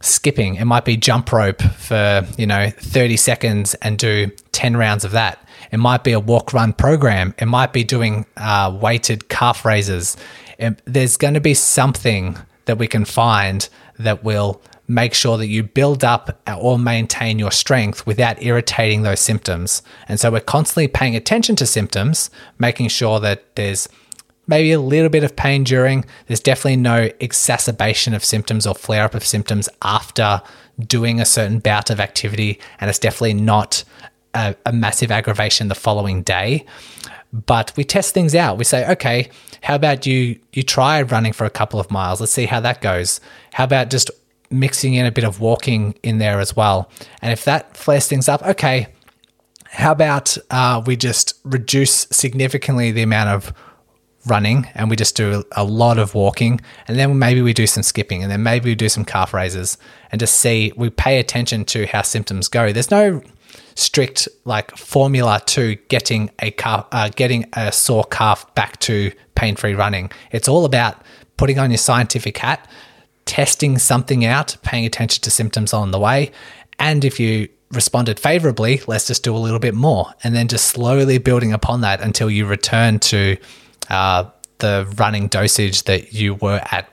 S1: skipping, it might be jump rope for, you know, 30 seconds and do 10 rounds of that. It might be a walk run program. It might be doing uh, weighted calf raises. It, there's going to be something that we can find that will make sure that you build up or maintain your strength without irritating those symptoms. And so we're constantly paying attention to symptoms, making sure that there's maybe a little bit of pain during. There's definitely no exacerbation of symptoms or flare up of symptoms after doing a certain bout of activity. And it's definitely not a, a massive aggravation the following day. But we test things out. We say, okay, how about you you try running for a couple of miles? Let's see how that goes. How about just mixing in a bit of walking in there as well? And if that flares things up, okay, how about uh, we just reduce significantly the amount of running and we just do a lot of walking and then maybe we do some skipping and then maybe we do some calf raises and just see we pay attention to how symptoms go there's no strict like formula to getting a calf, uh, getting a sore calf back to pain-free running. It's all about putting on your scientific hat, testing something out, paying attention to symptoms on the way, and if you responded favorably, let's just do a little bit more, and then just slowly building upon that until you return to uh, the running dosage that you were at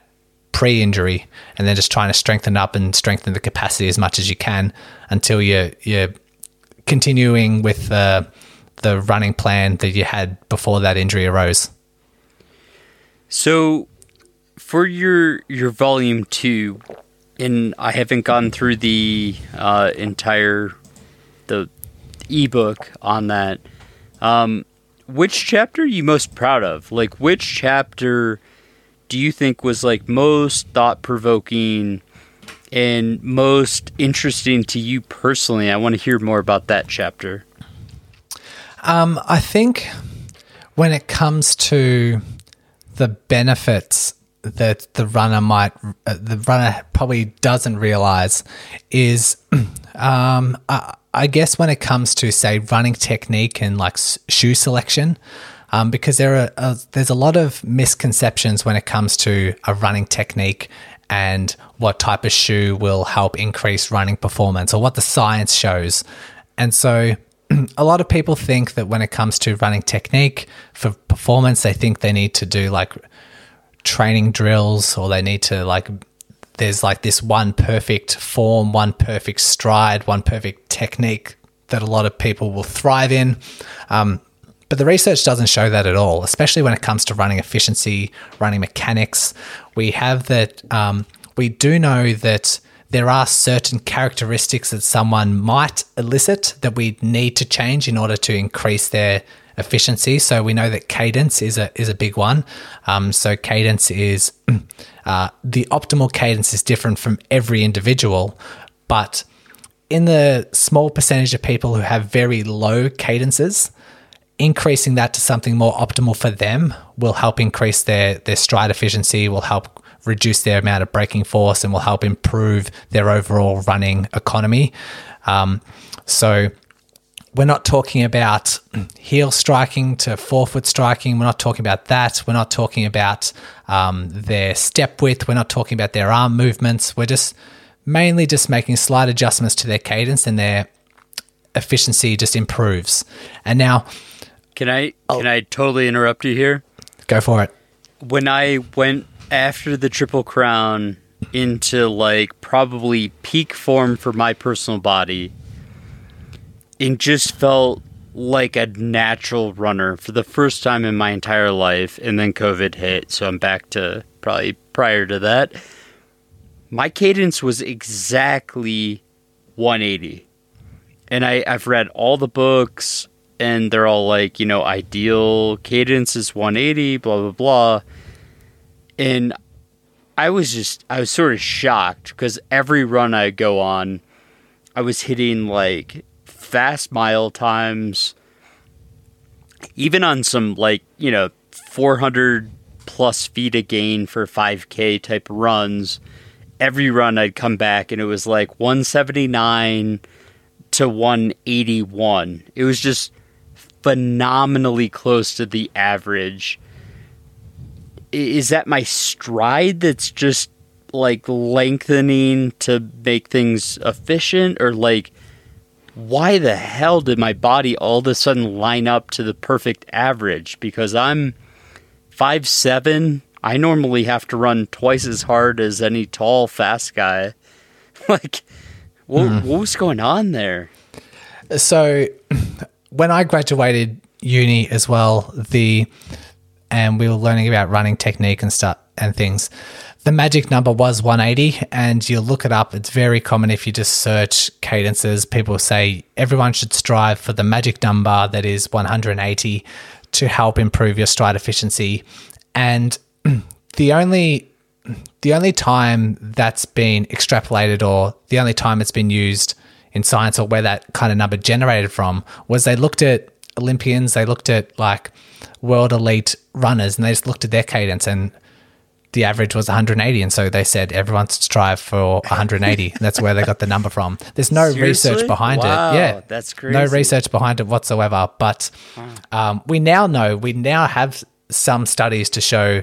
S1: pre-injury, and then just trying to strengthen up and strengthen the capacity as much as you can until you're you're continuing with the the running plan that you had before that injury arose.
S11: So, for your your volume two, and I haven't gone through the uh, entire the ebook on that. Um, which chapter are you most proud of? Like, which chapter do you think was like most thought provoking and most interesting to you personally? I want to hear more about that chapter.
S1: Um, I think when it comes to the benefits that the runner might, uh, the runner probably doesn't realize is, (clears throat) um, I, I, guess when it comes to say running technique and like shoe selection, um, because there are uh, there's a lot of misconceptions when it comes to a running technique and what type of shoe will help increase running performance or what the science shows. And so (clears throat) a lot of people think that when it comes to running technique for performance, they think they need to do like training drills or they need to like there's like this one perfect form, one perfect stride, one perfect technique that a lot of people will thrive in. Um, but the research doesn't show that at all, especially when it comes to running efficiency, running mechanics. We have that, um, we do know that there are certain characteristics that someone might elicit that we need to change in order to increase their efficiency. So we know that cadence is a is a big one. Um, so cadence is (clears throat) uh, the optimal cadence is different from every individual, but in the small percentage of people who have very low cadences, increasing that to something more optimal for them will help increase their their stride efficiency, will help reduce their amount of braking force, and will help improve their overall running economy. Um, so we're not talking about (clears throat) heel striking to forefoot striking. We're not talking about that. We're not talking about um, their step width. We're not talking about their arm movements. We're just mainly just making slight adjustments to their cadence and their efficiency just improves. And now
S11: can I oh. can I totally interrupt you here?
S1: Go for it.
S11: When I went after the Triple Crown into like probably peak form for my personal body, it just felt like a natural runner for the first time in my entire life, and then COVID hit, so I'm back to probably prior to that. My cadence was exactly 180. And I, I've read all the books, and they're all like, you know, ideal cadence is 180, blah, blah, blah. And I was just, I was sort of shocked because every run I go on, I was hitting like fast mile times, even on some like, you know, 400 plus feet a gain for 5K type runs. Every run I'd come back and it was like 179 to 181. It was just phenomenally close to the average. Is that my stride that's just like lengthening to make things efficient or like why the hell did my body all of a sudden line up to the perfect average because I'm five seven. I normally have to run twice as hard as any tall, fast guy. (laughs) like, what, mm. what was going on there?
S1: So, when I graduated uni as well, the and we were learning about running technique and stuff and things. The magic number was 180, and you look it up. It's very common if you just search cadences. People say everyone should strive for the magic number that is 180 to help improve your stride efficiency. And (clears throat) the only the only time that's been extrapolated or the only time it's been used in science or where that kind of number generated from was they looked at Olympians, they looked at like world elite runners and they just looked at their cadence and the average was 180 and so they said everyone should strive for 180 that's where they got the number from. There's no
S11: Seriously?
S1: research behind
S11: wow,
S1: it yeah.
S11: that's crazy.
S1: no research behind it whatsoever but um, we now know we now have some studies to show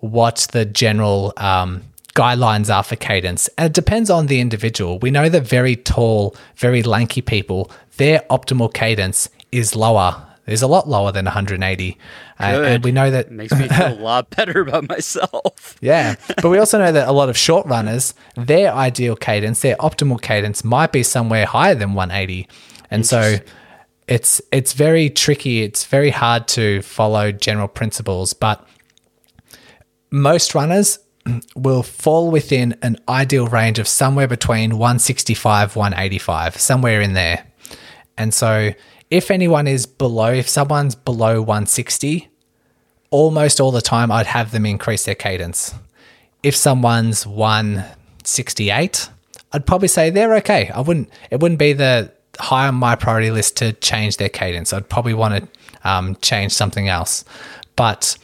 S1: what the general um, guidelines are for cadence and it depends on the individual we know that very tall very lanky people their optimal cadence is lower is a lot lower than 180. Uh, and we know that (laughs)
S11: makes me feel a lot better about myself. (laughs)
S1: yeah. But we also know that a lot of short runners, their ideal cadence, their optimal cadence might be somewhere higher than 180. And so it's it's very tricky. It's very hard to follow general principles, but most runners (clears throat) will fall within an ideal range of somewhere between 165 185, somewhere in there. And so if anyone is below, if someone's below 160, almost all the time I'd have them increase their cadence. If someone's 168, I'd probably say they're okay. I wouldn't, it wouldn't be the high on my priority list to change their cadence. I'd probably want to um, change something else. But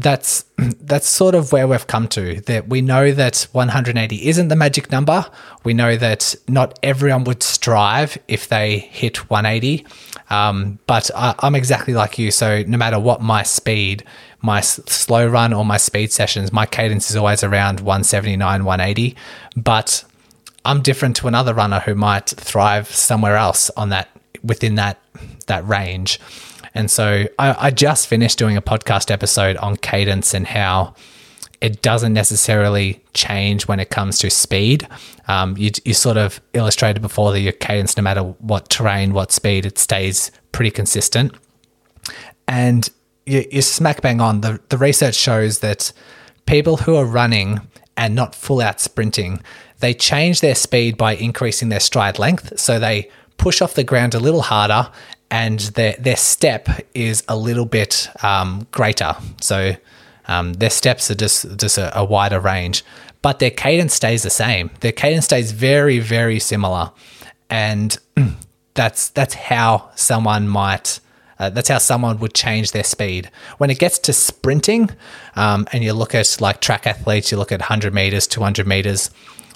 S1: that's that's sort of where we've come to that we know that 180 isn't the magic number. We know that not everyone would strive if they hit 180 um, but I, am exactly like you. So no matter what my speed my s- slow run or my speed sessions my cadence is always around 179 180 but i'm different to another runner who might thrive somewhere else on that within that that range and so I, I just finished doing a podcast episode on cadence and how it doesn't necessarily change when it comes to speed. Um, you, you sort of illustrated before that your cadence, no matter what terrain, what speed, it stays pretty consistent. And you, you smack bang on. The, the research shows that people who are running and not full out sprinting, they change their speed by increasing their stride length. So they push off the ground a little harder and their their step is a little bit um, greater. So um, their steps are just just a, a, wider range, but their cadence stays the same. Their cadence stays very very similar, and (clears throat) that's that's how someone might. Uh, that's how someone would change their speed. When it gets to sprinting, um, and you look at like track athletes, you look at 100 meters, 200 meters,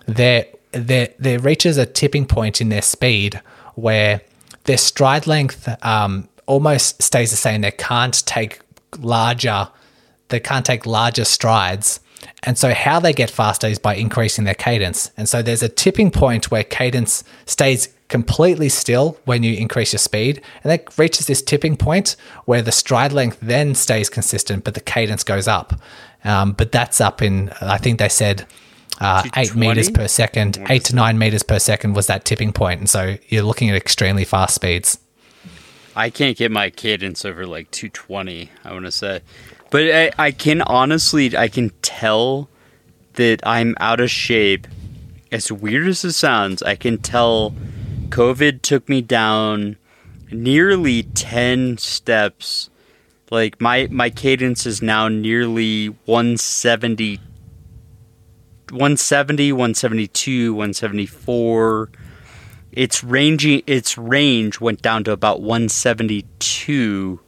S1: there there there reaches a tipping point in their speed where their stride length um, almost stays the same. They can't take larger, they can't take larger strides. And so how they get faster is by increasing their cadence. And so there's a tipping point where cadence stays completely still when you increase your speed. And that reaches this tipping point where the stride length then stays consistent, but the cadence goes up. Um, but that's up in, I think they said uh, eight meters per second, eight to nine meters per second was that tipping point, and so you're looking at extremely fast speeds.
S11: I can't get my cadence over like 220. I want to say, but I, I can honestly, I can tell that I'm out of shape. As weird as it sounds, I can tell COVID took me down nearly 10 steps. Like my my cadence is now nearly 170 170, 172, 174. Its ranging its range went down to about 172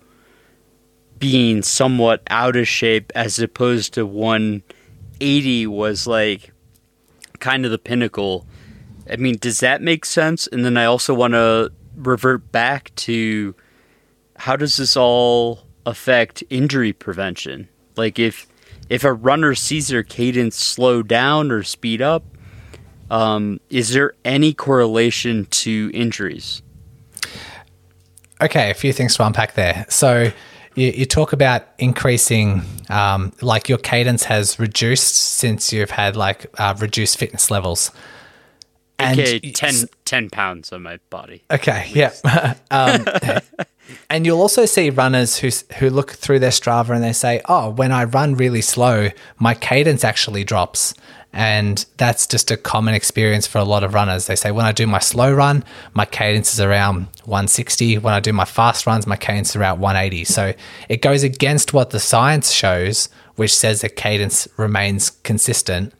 S11: being somewhat out of shape as opposed to 180 was like kind of the pinnacle. I mean, does that make sense? And then I also want to revert back to how does this all affect injury prevention? Like if if a runner sees their cadence slow down or speed up, um, is there any correlation to injuries?
S1: Okay, a few things to unpack there. So you, you talk about increasing, um, like your cadence has reduced since you've had like uh, reduced fitness levels.
S11: Okay, 10, 10 pounds on my body.
S1: Okay, yeah. (laughs) um, (laughs) and you'll also see runners who who look through their Strava and they say, "Oh, when I run really slow, my cadence actually drops." And that's just a common experience for a lot of runners. They say, when I do my slow run, my cadence is around 160. When I do my fast runs, my cadence is around 180. So it goes against what the science shows, which says that cadence remains consistent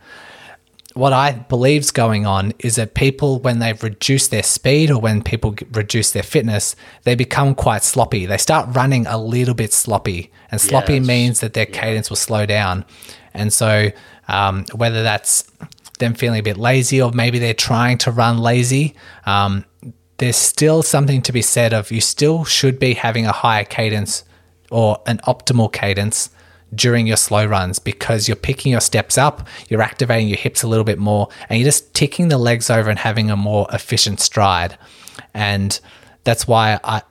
S1: what I believe's going on is that people, when they've reduced their speed or when people reduce their fitness, they become quite sloppy. They start running a little bit sloppy, and sloppy yes. means that their yeah. cadence will slow down. And so, um, whether that's them feeling a bit lazy or maybe they're trying to run lazy, um, there's still something to be said of you still should be having a higher cadence or an optimal cadence during your slow runs because you're picking your steps up, you're activating your hips a little bit more, and you're just ticking the legs over and having a more efficient stride. And that's why I,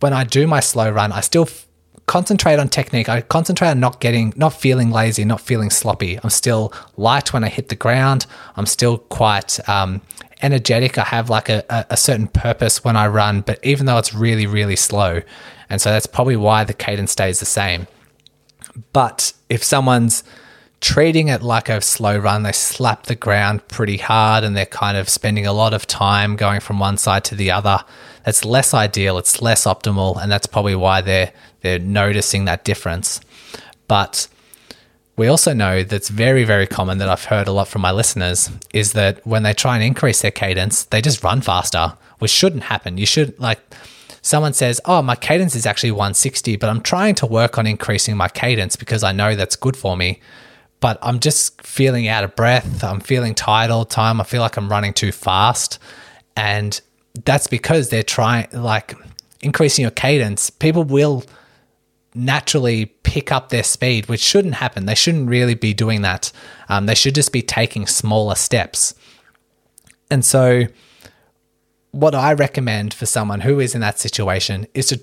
S1: when I do my slow run, I still f- concentrate on technique. I concentrate on not getting, not feeling lazy, not feeling sloppy. I'm still light when I hit the ground. I'm still quite um, energetic. I have like a, a, a certain purpose when I run, but even though it's really, really slow. And so that's probably why the cadence stays the same. But if someone's treating it like a slow run, they slap the ground pretty hard and they're kind of spending a lot of time going from one side to the other. That's less ideal, it's less optimal, and that's probably why they're they're noticing that difference. But we also know that's very, very common that I've heard a lot from my listeners is that when they try and increase their cadence, they just run faster, which shouldn't happen. You should like someone says, Oh, my cadence is actually 160, but I'm trying to work on increasing my cadence because I know that's good for me. But I'm just feeling out of breath. I'm feeling tired all the time. I feel like I'm running too fast. And that's because they're trying, like, increasing your cadence. People will naturally pick up their speed, which shouldn't happen. They shouldn't really be doing that. Um, they should just be taking smaller steps. And so, what I recommend for someone who is in that situation is to,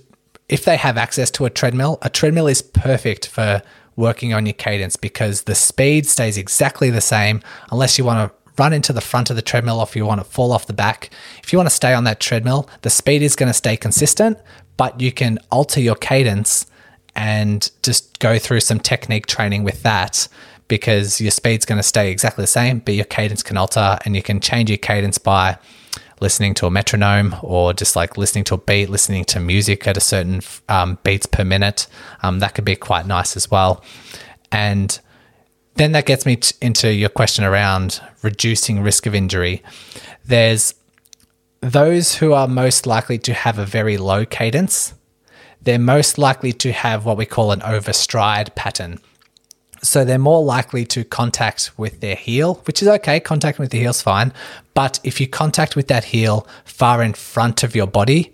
S1: if they have access to a treadmill, a treadmill is perfect for working on your cadence because the speed stays exactly the same unless you want to run into the front of the treadmill or if you want to fall off the back. If you want to stay on that treadmill, the speed is going to stay consistent, but you can alter your cadence and just go through some technique training with that because your speed's going to stay exactly the same, but your cadence can alter and you can change your cadence by listening to a metronome or just like listening to a beat, listening to music at a certain um, beats per minute. Um, that could be quite nice as well. And then that gets me t- into your question around reducing risk of injury. There's those who are most likely to have a very low cadence. They're most likely to have what we call an overstride pattern. So they're more likely to contact with their heel, which is okay. Contact with the heel's fine. But if you contact with that heel far in front of your body,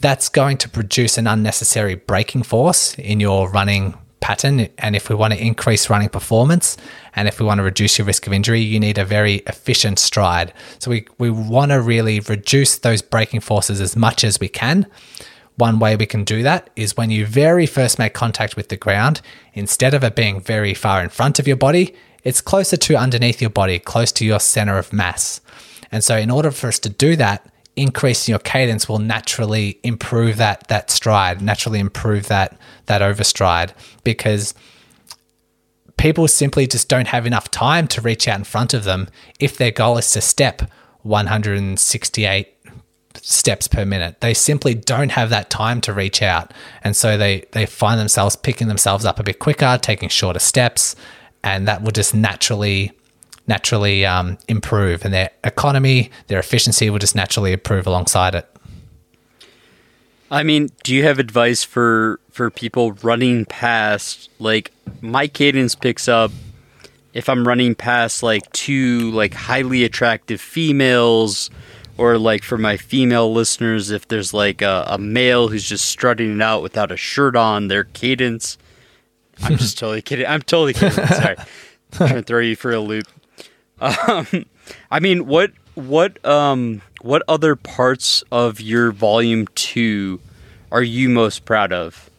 S1: that's going to produce an unnecessary braking force in your running pattern. And if we want to increase running performance and if we want to reduce your risk of injury, you need a very efficient stride. So we, we want to really reduce those braking forces as much as we can. One way we can do that is when you very first make contact with the ground, instead of it being very far in front of your body, it's closer to underneath your body, close to your center of mass. And so, in order for us to do that, increasing your cadence will naturally improve that that stride, naturally improve that that overstride because people simply just don't have enough time to reach out in front of them if their goal is to step 168 steps per minute. They simply don't have that time to reach out. And so they, they find themselves picking themselves up a bit quicker, taking shorter steps, and that will just naturally naturally um, improve and their economy, their efficiency will just naturally improve alongside it.
S11: I mean, do you have advice for for people running past like my cadence picks up if I'm running past like two like highly attractive females or like for my female listeners if there's like a, a male who's just strutting it out without a shirt on their cadence I'm (laughs) just totally kidding. I'm totally kidding. Sorry. I'm (laughs) trying to throw you for a loop. Um, I mean, what what um what other parts of your volume two are you most proud of?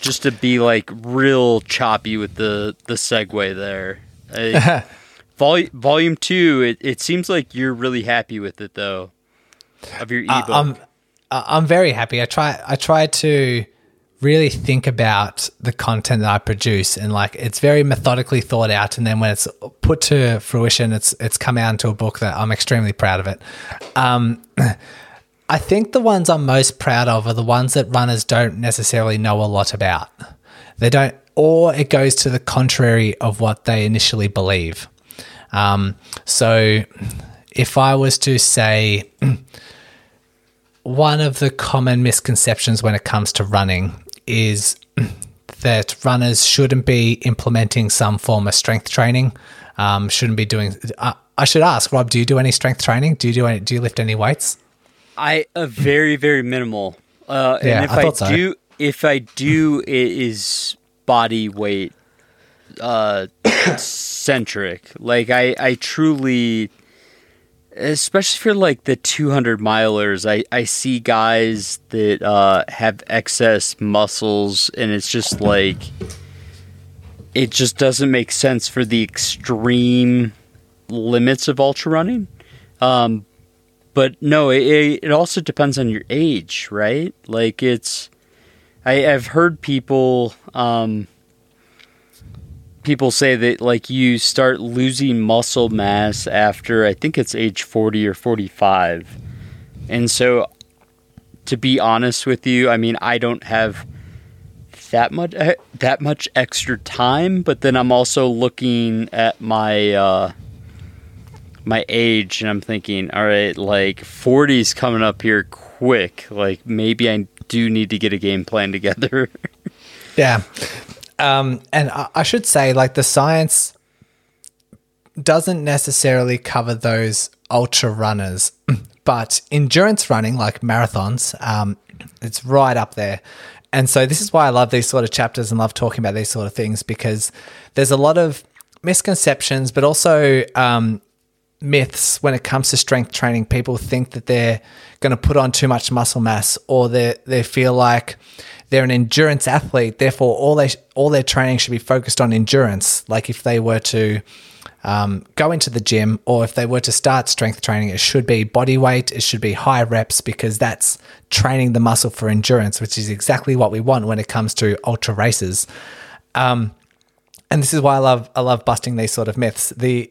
S11: Just to be like real choppy with the the segue there. (laughs) Uh, vol- volume two, it, it seems like you're really happy with it though. Of your ebook.
S1: Uh, I'm I'm very happy. I try I try to really think about the content that I produce and like it's very methodically thought out and then when it's put to fruition it's it's come out into a book that I'm extremely proud of it. Um, (clears throat) I think the ones I'm most proud of are the ones that runners don't necessarily know a lot about. They don't or it goes to the contrary of what they initially believe. Um, so if I was to say (clears throat) one of the common misconceptions when it comes to running is (clears throat) that runners shouldn't be implementing some form of strength training. Um, shouldn't be doing. Uh, I should ask Rob. Do you do any strength training? Do you do any? Do you lift any weights?
S11: I a very very minimal. Uh, yeah, and if I, I so. do, if I do, it is body weight uh, centric. Like I, I truly especially for like the 200 milers i i see guys that uh have excess muscles and it's just like it just doesn't make sense for the extreme limits of ultra running um but no it, it also depends on your age right like it's i i've heard people um people say that like you start losing muscle mass after I think it's age 40 or 45. And so to be honest with you, I mean I don't have that much eh, that much extra time, but then I'm also looking at my uh my age and I'm thinking, all right, like 40's coming up here quick. Like maybe I do need to get a game plan (laughs) together.
S1: yeah. Um, and I, I should say, like, the science doesn't necessarily cover those ultra runners, (clears throat) but endurance running, like marathons, um, it's right up there. And so this is why I love these sort of chapters and love talking about these sort of things because there's a lot of misconceptions, but also um, myths when it comes to strength training. People think that they're going to put on too much muscle mass, or they they feel like they're an endurance athlete. Therefore, all they all their training should be focused on endurance. Like if they were to um, go into the gym or if they were to start strength training, it should be body weight, it should be high reps because that's training the muscle for endurance, which is exactly what we want when it comes to ultra races. Um, and this is why I love I love busting these sort of myths. The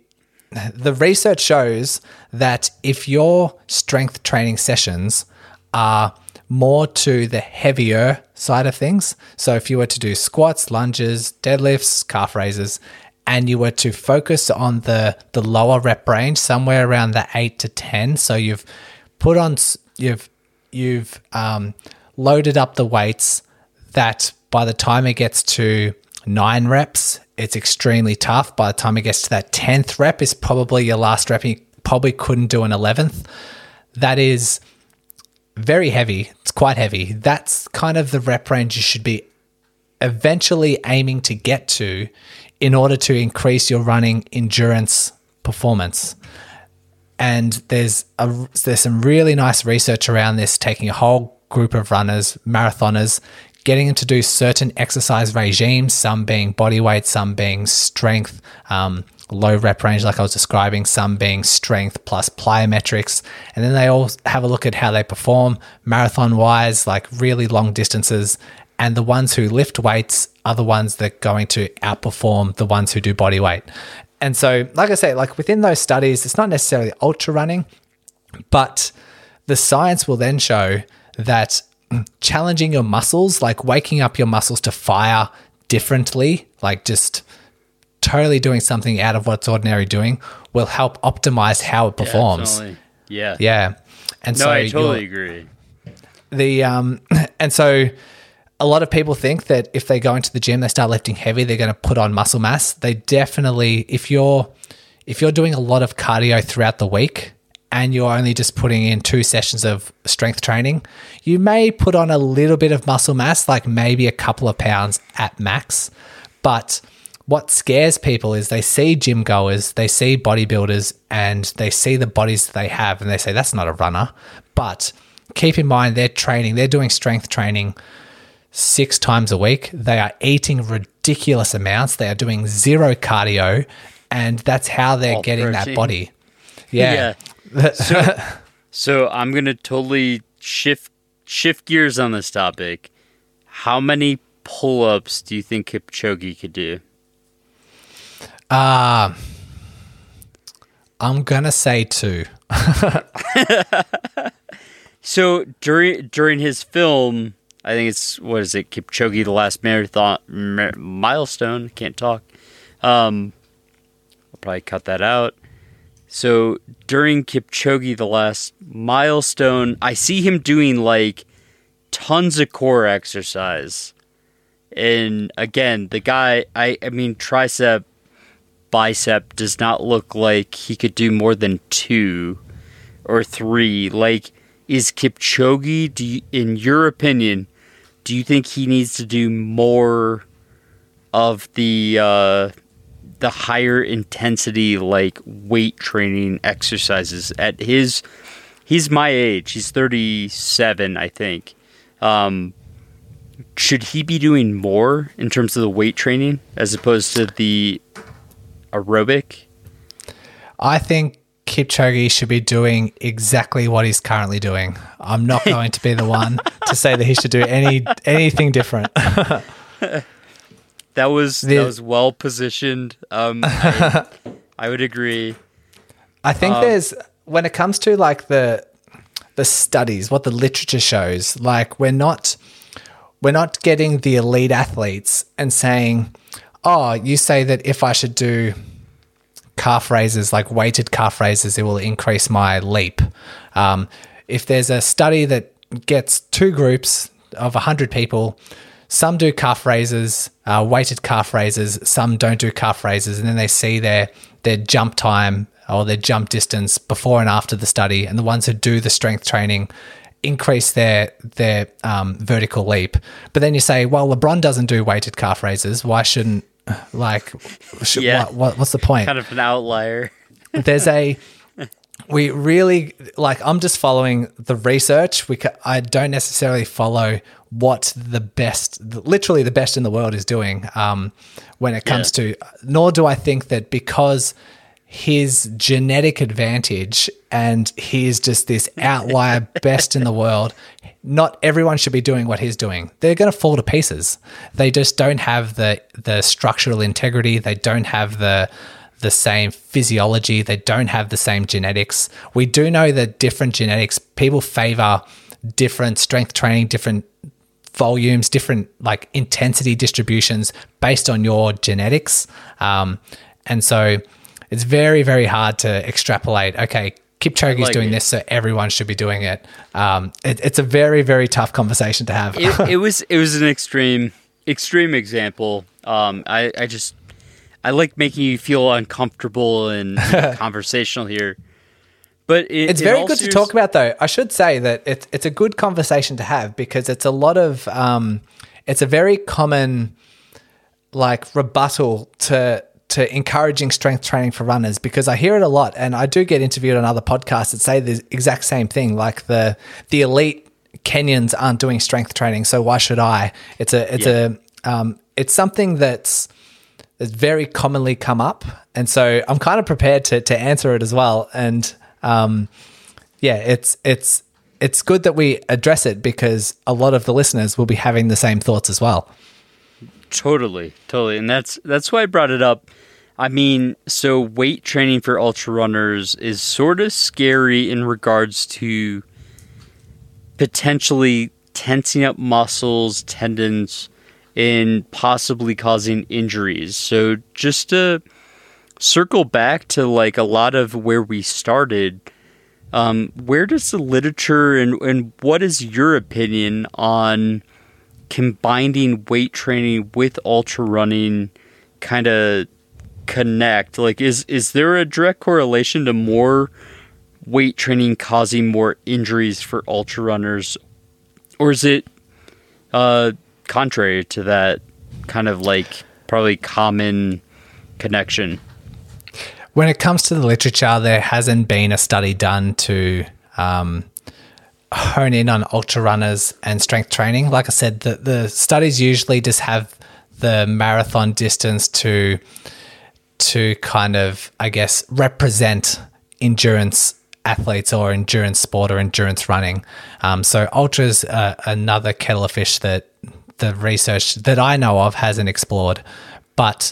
S1: the research shows that if your strength training sessions are more to the heavier side of things. So if you were to do squats, lunges, deadlifts, calf raises, and you were to focus on the the lower rep range, somewhere around the eight to ten. So you've put on you've you've um, loaded up the weights that by the time it gets to nine reps, it's extremely tough. By the time it gets to that tenth rep, is probably your last rep. You probably couldn't do an eleventh. That is very heavy. It's quite heavy. That's kind of the rep range you should be eventually aiming to get to in order to increase your running endurance performance. And there's a, there's some really nice research around this, taking a whole group of runners, marathoners, getting them to do certain exercise regimes, some being body weight, some being strength, um, low rep range, like I was describing, some being strength plus plyometrics. And then they all have a look at how they perform marathon wise, like really long distances. And the ones who lift weights are the ones that are going to outperform the ones who do body weight. And so, like I say, like within those studies, it's not necessarily ultra running, but the science will then show that challenging your muscles, like waking up your muscles to fire differently, like just totally doing something out of what's ordinary doing, will help optimize how it performs.
S11: Yeah. Yeah.
S1: yeah. And
S11: no,
S1: so
S11: I totally agree.
S1: the um (laughs) and so a lot of people think that if they go into the gym they start lifting heavy they're going to put on muscle mass they definitely if you're if you're doing a lot of cardio throughout the week and you're only just putting in two sessions of strength training you may put on a little bit of muscle mass like maybe a couple of pounds at max but what scares people is they see gym goers, they see bodybuilders, and they see the bodies they have, and they say, that's not a runner. But keep in mind, they're training, they're doing strength training six times a week. They are eating ridiculous amounts, they are doing zero cardio, and that's how they're
S11: All
S1: getting that
S11: protein.
S1: body. (laughs) Yeah.
S11: so, so I'm gonna totally shift shift gears on this topic. How many pull-ups do you think Kipchoge could do?
S1: Uh, I'm going to say two. (laughs)
S11: So during during his film, I think it's what is it? Kipchoge, the last marathon ma- milestone. Can't talk. Um, I'll probably cut that out. So during Kipchoge, the last milestone, I see him doing like tons of core exercise. And again, the guy, I, I mean, tricep, bicep does not look like he could do more than two or three. Like, is Kipchoge, do you, in your opinion, do you think he needs to do more of the uh, the higher intensity like weight training exercises at his? He's my age. He's thirty seven, I think. Um, should he be doing more in terms of the weight training as opposed to the aerobic?
S1: I think Kipchoge should be doing exactly what he's currently doing. I'm not (laughs) going to be the one to say that he should do any anything different. (laughs)
S11: That was
S1: The-
S11: that was well positioned. Um, I, I would agree.
S1: I think
S11: Um,
S1: there's when it comes to like the the studies, what the literature shows, like we're not we're not getting the elite athletes and saying, "Oh, you say that if I should do calf raises, like weighted calf raises, it will increase my leap." Um, if there's a study that gets two groups of 100 people, some do calf raises, uh, weighted calf raises, some don't do calf raises, and then they see their their jump time or their jump distance before and after the study, and the ones who do the strength training increase their their um, vertical leap. But then you say, well, LeBron doesn't do weighted calf raises. Why shouldn't like? Should,
S11: Yeah.
S1: what, what, what's the point?
S11: Kind of an outlier.
S1: there's a (laughs) we really like i'm just following the research we ca- i don't necessarily follow what the best literally the best in the world is doing um, when it comes to nor do i think that because his genetic advantage and he is just this outlier (laughs) best in the world. Not everyone should be doing what he's doing. They're going to fall to pieces. They just don't have the the structural integrity. They don't have the the same physiology, they don't have the same genetics. We do know that different genetics, people favor different strength training, different volumes, different like intensity distributions based on your genetics. Um, and so it's very, very hard to extrapolate. Okay, Kipchoge's
S11: like
S1: doing this, so everyone should be doing it. Um, it. It's a very, very tough conversation to have.
S11: it, it (laughs) was it was an extreme extreme example. Um, I I just I like making you feel uncomfortable and (laughs) conversational here. But it,
S1: it's very good to talk about, though. I should say that it's it's a good conversation to have because it's a lot of um, it's a very common like rebuttal to to encouraging strength training for runners because I hear it a lot and I do get interviewed on other podcasts that say the exact same thing like the the elite Kenyans aren't doing strength training, so why should I? It's a it's
S11: Yeah.
S1: a um, it's something that's that's very commonly come up, and so I'm kind of prepared to to answer it as well. And um, yeah, it's it's it's good that we address it because a lot of the listeners will be having the same thoughts as well.
S11: Totally, totally, and that's that's why I brought it up. I mean, so weight training for ultra runners is sort of scary in regards to potentially tensing up muscles, tendons, and possibly causing injuries. So just to circle back to like a lot of where we started, um, where does the literature and, and what is your opinion on combining weight training with ultra running kind of connect? Like, is is there a direct correlation to more weight training causing more injuries for ultra runners, or is it uh, contrary to that kind of like probably common connection?
S1: When it comes to the literature, there hasn't been a study done to um, hone in on ultra runners and strength training. Like I said, the, the studies usually just have the marathon distance to to kind of, I guess, represent endurance athletes or endurance sport or endurance running. Um, so ultras uh, another kettle of fish that the research that I know of hasn't explored, but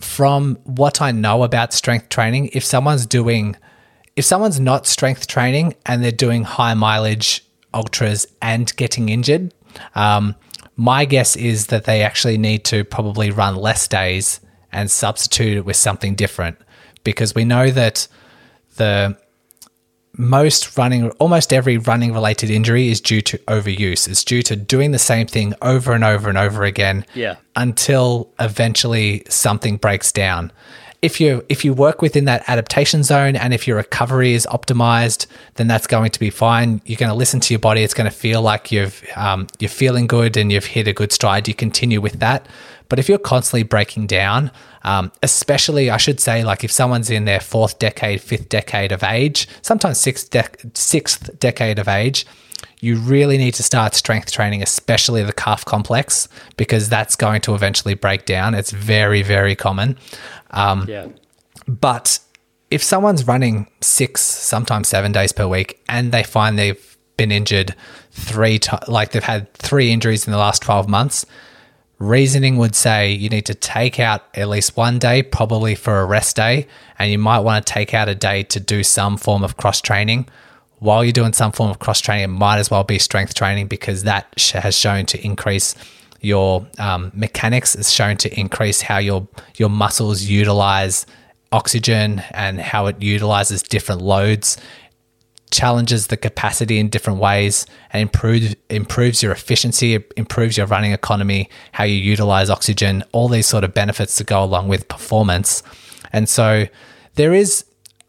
S1: from what I know about strength training, if someone's doing, if someone's not strength training and they're doing high mileage ultras and getting injured, um, my guess is that they actually need to probably run less days and substitute it with something different because we know that the most running, almost every running related injury is due to overuse. It's due to doing the same thing over and over and over again
S11: Yeah.
S1: until eventually something breaks down. If you if you work within that adaptation zone and if your recovery is optimized, then that's going to be fine. You're going to listen to your body. It's going to feel like you've um, you're feeling good and you've hit a good stride. You continue with that. But if you're constantly breaking down, um, especially I should say, like if someone's in their fourth decade, fifth decade of age, sometimes sixth dec sixth decade of age, you really need to start strength training, especially the calf complex, because that's going to eventually break down. It's very, very common. Um,
S11: Yeah.
S1: But if someone's running six, sometimes seven days per week, and they find they've been injured three times, like they've had three injuries in the last 12 months, reasoning would say you need to take out at least one day, probably for a rest day, and you might want to take out a day to do some form of cross training. While you're doing some form of cross training, it might as well be strength training because that has shown to increase your um, mechanics. It's shown to increase how your your muscles utilize oxygen and how it utilizes different loads challenges the capacity in different ways and improves improves your efficiency, improves your running economy, how you utilize oxygen, all these sort of benefits that go along with performance. And so there is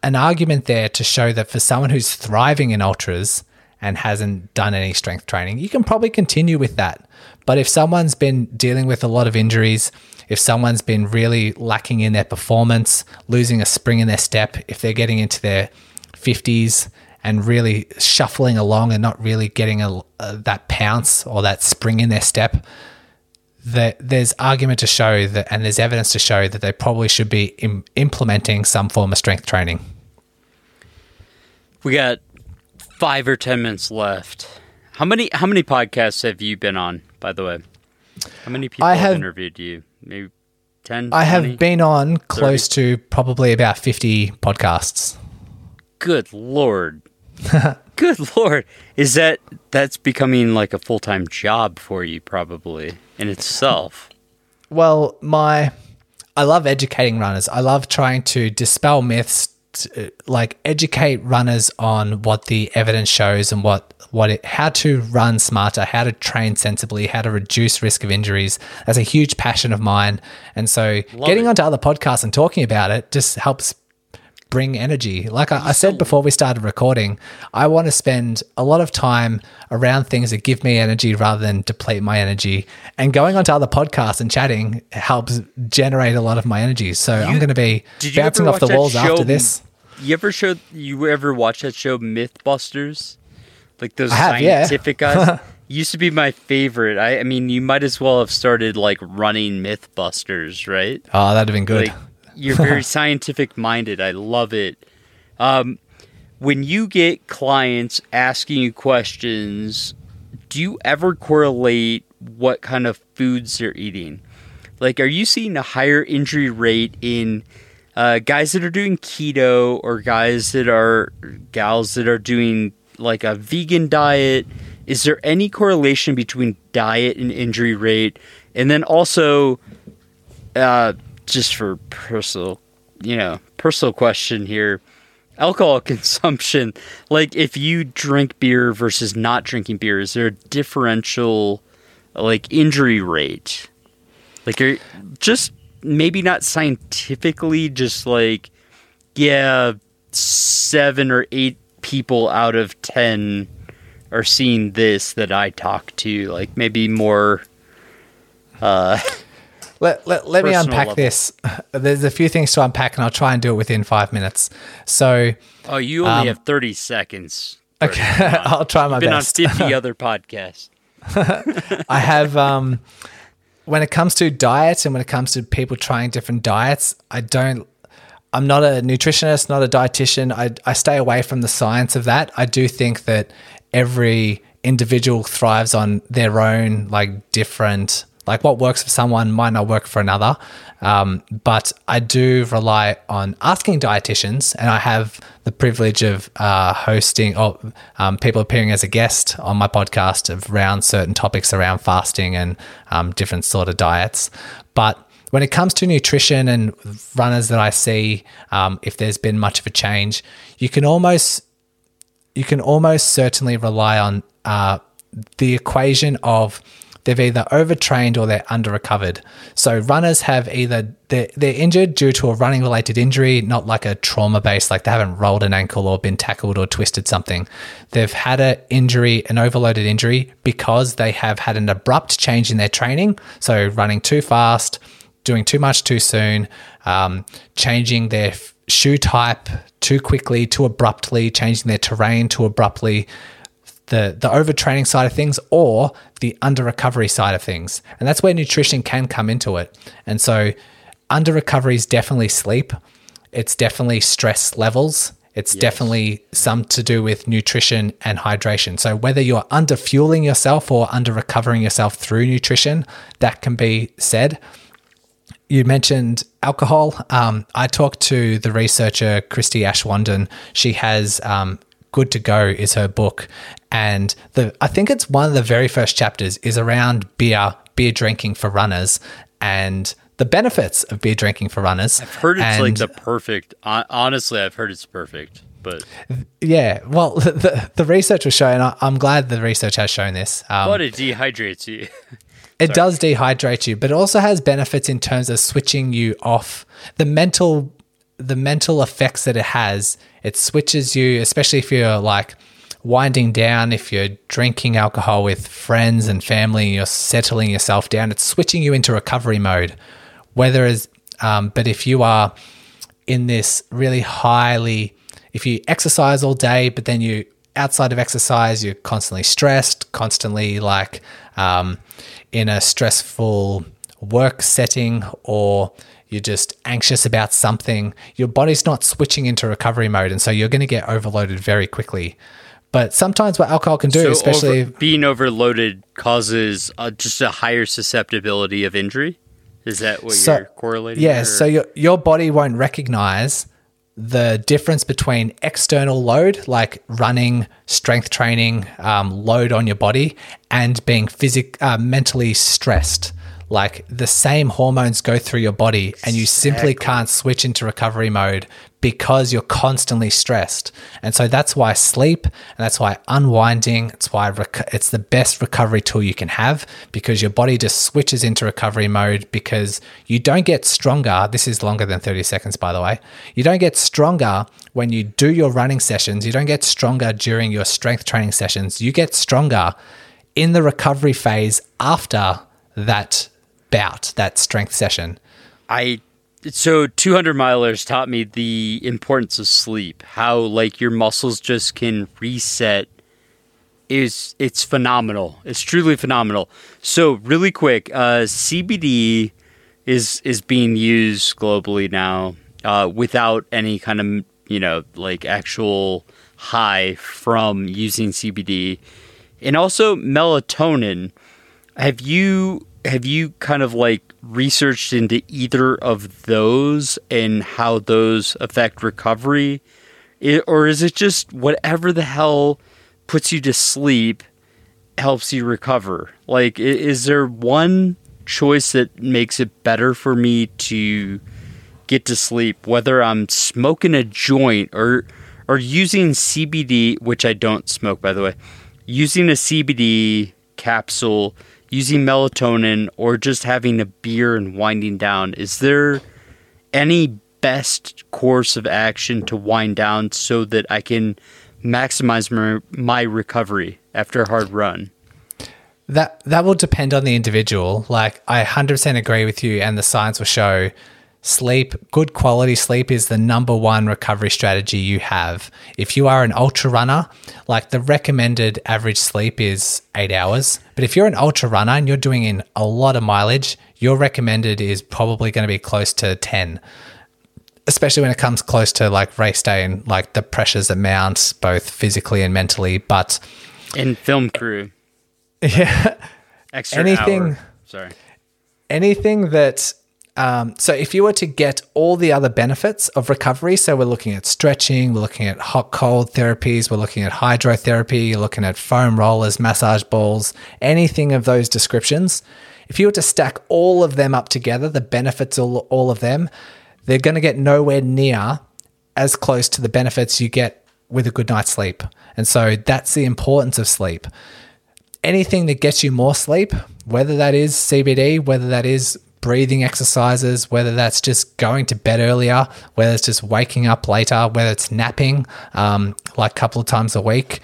S1: an argument there to show that for someone who's thriving in ultras and hasn't done any strength training, you can probably continue with that. But if someone's been dealing with a lot of injuries, if someone's been really lacking in their performance, losing a spring in their step, if they're getting into their 50s and really shuffling along and not really getting a, a, that pounce or that spring in their step, that there's argument to show that, and there's evidence to show that they probably should be Im- implementing some form of strength training.
S11: We got five or ten minutes left. How many how many podcasts have you been on, by the way? How many people
S1: I
S11: have,
S1: have-
S11: interviewed you? Maybe 10?
S1: I
S11: 20?
S1: have been on close to probably about 50 podcasts.
S11: Good lord. (laughs) Good lord. Is that that's becoming like a full-time job for you probably in itself?
S1: Well, my I love educating runners. I love trying to dispel myths, to, like educate runners on what the evidence shows and what what it, how to run smarter, how to train sensibly, how to reduce risk of injuries. That's a huge passion of mine, and so getting onto other podcasts and talking about it just helps bring energy. Like I, I said before we started recording, I want to spend a lot of time around things that give me energy rather than deplete my energy. And going onto other podcasts and chatting helps generate a lot of my energy. So I'm going to be bouncing off the walls after this.
S11: You ever show you ever watch that show Mythbusters? Like those
S1: have, yeah.
S11: scientific guys. (laughs) Used to be my favorite. I, I mean, you might as well have started like running MythBusters, right?
S1: Oh, that'd have been good.
S11: Like, you're very (laughs) scientific minded. I love it. Um, when you get clients asking you questions, do you ever correlate what kind of foods they're eating? Like, are you seeing a higher injury rate in uh, guys that are doing keto or guys that are gals that are doing like a vegan diet? Is there any correlation between diet and injury rate? And then also, uh, just for personal, you know, personal question here alcohol (laughs) consumption like if you drink beer versus not drinking beer is there a differential like injury rate like just maybe not scientifically just like yeah seven or eight people out of ten are seeing this that i talk to like maybe more uh (laughs)
S1: let, let, let me unpack
S11: level.
S1: this. (laughs) There's a few things to unpack, and I'll try and do it within five minutes. So,
S11: oh, you only
S1: um,
S11: have 30 seconds.
S1: Okay, (laughs) I'll try my
S11: You've been
S1: best.
S11: on 50 other podcasts.
S1: I have, um, when it comes to diet and when it comes to people trying different diets, I don't, I'm not a nutritionist, not a dietitian. I, I stay away from the science of that. I do think that every individual thrives on their own, like, different like what works for someone might not work for another. Um, but I do rely on asking dietitians, and I have the privilege of uh, hosting or um, people appearing as a guest on my podcast around certain topics around fasting and um, different sort of diets. But when it comes to nutrition and runners that I see, um, if there's been much of a change, you can almost you can almost certainly rely on uh, the equation of they've either overtrained or they're under recovered. So runners have either they're, they're injured due to a running related injury, not like a trauma based, like they haven't rolled an ankle or been tackled or twisted something. They've had an injury, an overloaded injury, because they have had an abrupt change in their training. So running too fast, doing too much too soon, um, changing their shoe type too quickly, too abruptly, changing their terrain too abruptly the the overtraining side of things or the under recovery side of things. And that's where nutrition can come into it. And so under recovery is definitely sleep. It's definitely stress levels. It's yes. definitely some to do with nutrition and hydration. So whether you're under fueling yourself or under recovering yourself through nutrition, that can be said. You mentioned alcohol. Um, I talked to the researcher Christie Aschwanden. She has um, Good to Go is her book, and the I think it's one of the very first chapters is around beer, beer drinking for runners, and the benefits of beer drinking for runners.
S11: I've heard it's
S1: and,
S11: like the perfect. Honestly, I've heard it's perfect. But
S1: yeah, well, (laughs) the, the research was showing. I'm glad the research has shown this.
S11: Um, but it dehydrates you. (laughs)
S1: it does dehydrate you, but it also has benefits in terms of switching you off the mental the mental effects that it has, it switches you, especially if you're like winding down, if you're drinking alcohol with friends and family, you're settling yourself down, it's switching you into recovery mode. Whether um, but if you are in this really highly, if you exercise all day, but then you outside of exercise, you're constantly stressed, constantly like um, in a stressful work setting, or you're just anxious about something, your body's not switching into recovery mode. And so you're going to get overloaded very quickly. But sometimes what alcohol can do, so especially
S11: over, being overloaded, causes uh, just a higher susceptibility of injury. Is that what so, you're correlating?
S1: Yeah. Or? So your your body won't recognize the difference between external load, like running, strength training, um, load on your body, and being physic uh, mentally stressed like the same hormones go through your body and you simply can't switch into recovery mode because you're constantly stressed. And so that's why sleep and that's why unwinding, it's why rec- it's the best recovery tool you can have because your body just switches into recovery mode because you don't get stronger. This is longer than 30 seconds, by the way. You don't get stronger when you do your running sessions. You don't get stronger during your strength training sessions. You get stronger in the recovery phase after that bout, that strength session?
S11: I so 200 milers taught me the importance of sleep, how like your muscles just can reset is it's phenomenal. It's truly phenomenal. So really quick, uh, CBD is is being used globally now uh, without any kind of you know like actual high from using CBD, and also melatonin. Have you have you kind of like researched into either of those and how those affect recovery, it, or is it just whatever the hell puts you to sleep helps you recover? Like, is there one choice that makes it better for me to get to sleep, whether I'm smoking a joint or or using CBD, which I don't smoke by the way, using a CBD capsule, using melatonin, or just having a beer and winding down. Is there any best course of action to wind down so that I can maximize my, my recovery after a hard run?
S1: That that will depend on the individual. Like I 100% agree with you and the science will show sleep, good quality sleep is the number one recovery strategy you have. If you are an ultra runner, like the recommended average sleep is 8 hours, but if you're an ultra runner and you're doing in a lot of mileage, your recommended is probably going to be close to 10 especially when it comes close to like race day and like the pressures that mount both physically and mentally. But
S11: in film crew, (laughs)
S1: yeah,
S11: extra
S1: anything.
S11: Hour. Sorry,
S1: anything that. Um, so if you were to get all the other benefits of recovery, so we're looking at stretching, we're looking at hot cold therapies, we're looking at hydrotherapy, you're looking at foam rollers, massage balls, anything of those descriptions. If you were to stack all of them up together, the benefits all, all of them, they're going to get nowhere near as close to the benefits you get with a good night's sleep. And so that's the importance of sleep. Anything that gets you more sleep, whether that is CBD, whether that is breathing exercises, whether that's just going to bed earlier, whether it's just waking up later, whether it's napping um, like a couple of times a week,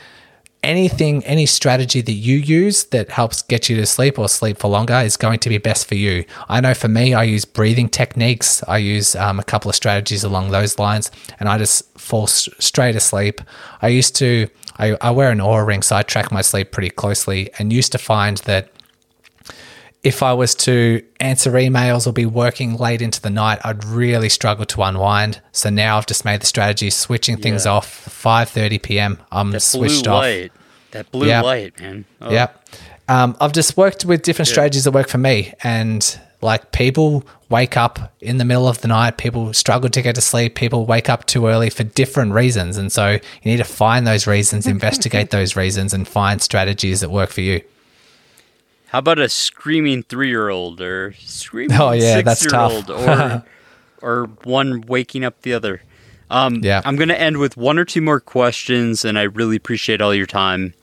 S1: anything, any strategy that you use that helps get you to sleep or sleep for longer is going to be best for you. I know for me, I use breathing techniques. I use um, a couple of strategies along those lines, and I just fall straight asleep. I used to, I, I wear an Oura ring, so I track my sleep pretty closely, and used to find that if I was to answer emails or be working late into the night, I'd really struggle to unwind. So now I've just made the strategy switching things yeah. off. Five thirty p.m. I'm
S11: that
S1: switched
S11: blue
S1: off.
S11: Light. That blue yep. light, man.
S1: Oh. Yep. Um, I've just worked with different yeah. strategies that work for me, and like people wake up in the middle of the night, people struggle to get to sleep, people wake up too early for different reasons, and so you need to find those reasons, (laughs) investigate those reasons, and find strategies that work for you.
S11: How about a screaming three year old or screaming
S1: oh, yeah,
S11: six year old or or one waking up the other? Um,
S1: yeah.
S11: I'm going to end with one or two more questions, and I really appreciate all your time.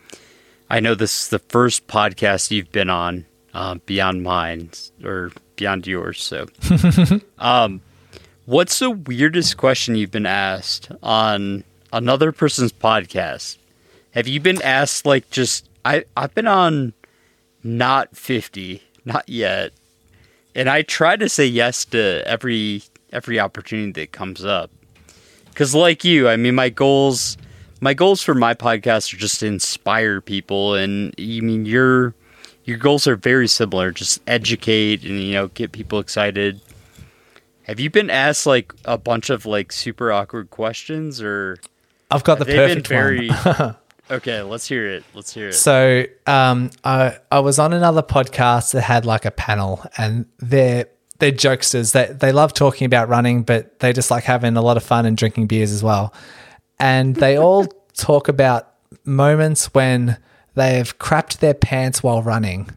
S11: I know this is the first podcast you've been on uh, beyond mine or beyond yours. So, (laughs) um, what's the weirdest question you've been asked on another person's podcast? Have you been asked like just I I've been on not 50, not yet. And I try to say yes to every every opportunity that comes up. Cuz like you, I mean my goals my goals for my podcast are just to inspire people and you mean your your goals are very similar, just educate and you know get people excited. Have you been asked like a bunch of like super awkward questions or
S1: I've got the perfect
S11: very,
S1: one. (laughs)
S11: Okay, let's hear it. Let's hear it.
S1: So, um, I I was on another podcast that had like a panel, and they're they're jokesters. They they love talking about running, but they just like having a lot of fun and drinking beers as well. And they (laughs) all talk about moments when they've crapped their pants while running,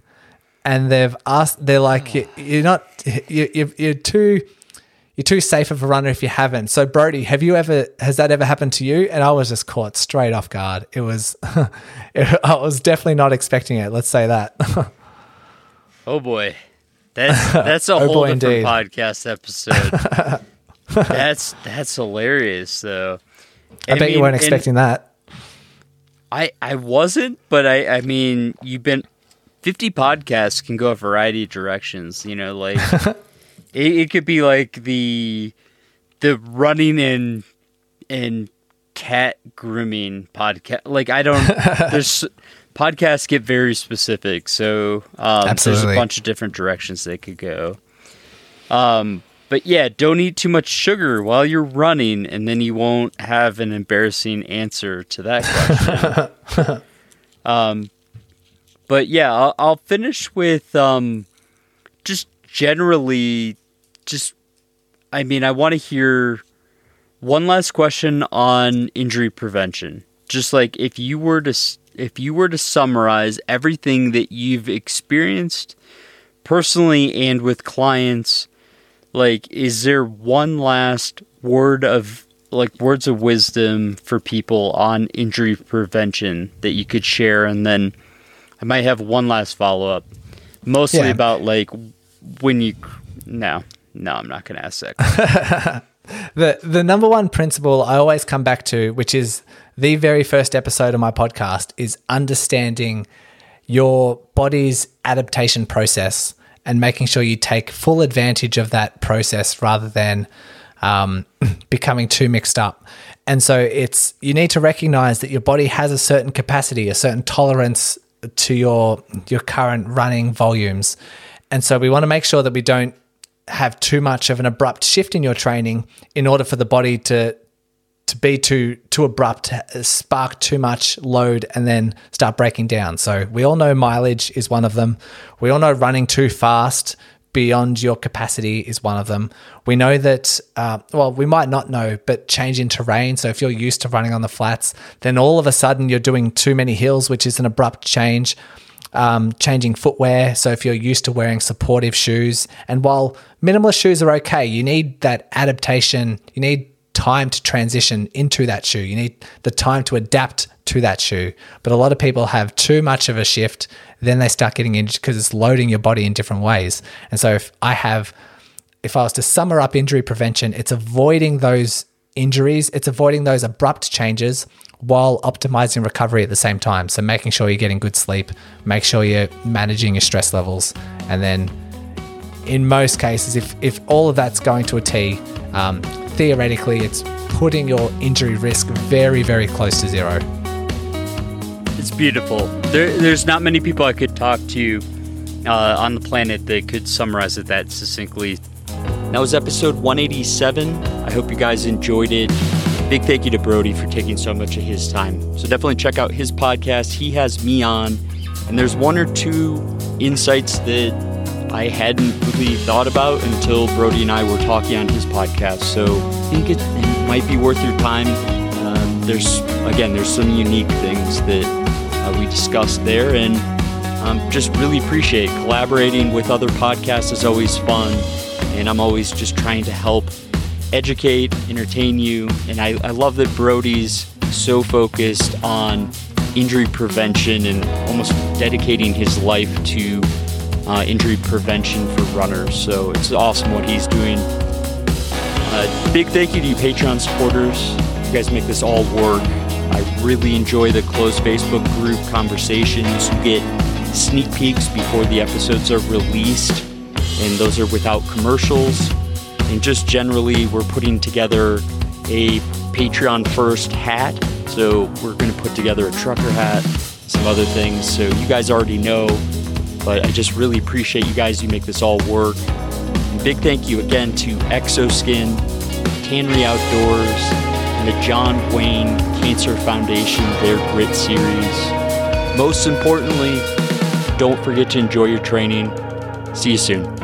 S1: and they've asked. They're like, you're not. You're, you're too you're too safe of a runner if you haven't. So Brodie, have you ever has that ever happened to you? And I was just caught straight off guard. It was (laughs) it, I was definitely not expecting it. Let's say that. (laughs)
S11: oh boy. That's that's a (laughs) oh whole different indeed. podcast episode. that's that's hilarious though.
S1: I, I bet mean, you weren't expecting that.
S11: I I wasn't, but I I mean, you've been 50 podcasts can go a variety of directions, you know, like it, it could be like the the running and and cat grooming podcast. Like I don't (laughs) there's podcasts get very specific, so um, there's a bunch of different directions they could go. Um, but yeah, don't eat too much sugar while you're running, and then you won't have an embarrassing answer to that question. (laughs) um, but yeah, I'll, I'll finish with um, just generally, just I mean, I want to hear one last question on injury prevention. Just like if you were to if you were to summarize everything that you've experienced personally and with clients, like is there one last word of like words of wisdom for people on injury prevention that you could share and then I might have one last follow up mostly
S1: Yeah.
S11: about like when you no no I'm not going to ask that (laughs)
S1: the the number one principle I always come back to, which is the very first episode of my podcast, is understanding your body's adaptation process and making sure you take full advantage of that process rather than um, (clears throat) becoming too mixed up. And so it's you need to recognize that your body has a certain capacity, a certain tolerance to your your current running volumes. And so we want to make sure that we don't have too much of an abrupt shift in your training in order for the body to to be too too abrupt, spark too much load, and then start breaking down. So we all know mileage is one of them. We all know running too fast beyond your capacity is one of them. We know that, uh, well, we might not know, but change in terrain. So if you're used to running on the flats, then all of a sudden you're doing too many hills, which is an abrupt change um, changing footwear. So if you're used to wearing supportive shoes, and while minimalist shoes are okay, you need that adaptation. You need time to transition into that shoe. You need the time to adapt to that shoe. But a lot of people have too much of a shift, then they start getting injured because it's loading your body in different ways. And so if I have, if I was to sum up injury prevention, it's avoiding those injuries, it's avoiding those abrupt changes while optimizing recovery at the same time. So making sure you're getting good sleep, make sure you're managing your stress levels, and then in most cases, if if all of that's going to a T, um, theoretically, it's putting your injury risk very very close to zero.
S11: It's beautiful. There, there's not many people I could talk to uh, on the planet that could summarize it that succinctly. That was episode 187. I hope you guys enjoyed it. Big thank you to Brodie for taking so much of his time. So definitely check out his podcast. He has me on, and there's one or two insights that I hadn't really thought about until Brodie and I were talking on his podcast. So I think it, might be worth your time. Uh, there's again, there's some unique things that uh, we discussed there, and um, just really appreciate collaborating with other podcasts is always fun, and I'm always just trying to help educate, entertain you, and I, I love that Brodie's so focused on injury prevention and almost dedicating his life to uh, injury prevention for runners. So it's awesome what he's doing. Uh, big thank you to you Patreon supporters. You guys make this all work. I really enjoy the closed Facebook group conversations. You get sneak peeks before the episodes are released, and those are without commercials. And just generally, we're putting together a Patreon first hat. So we're going to put together a trucker hat, some other things. So you guys already know, but I just really appreciate you guys. You make this all work. And big thank you again to Exoskin, Tannery Outdoors, and the John Wayne Cancer Foundation, their Grit series. Most importantly, don't forget to enjoy your training. See you soon.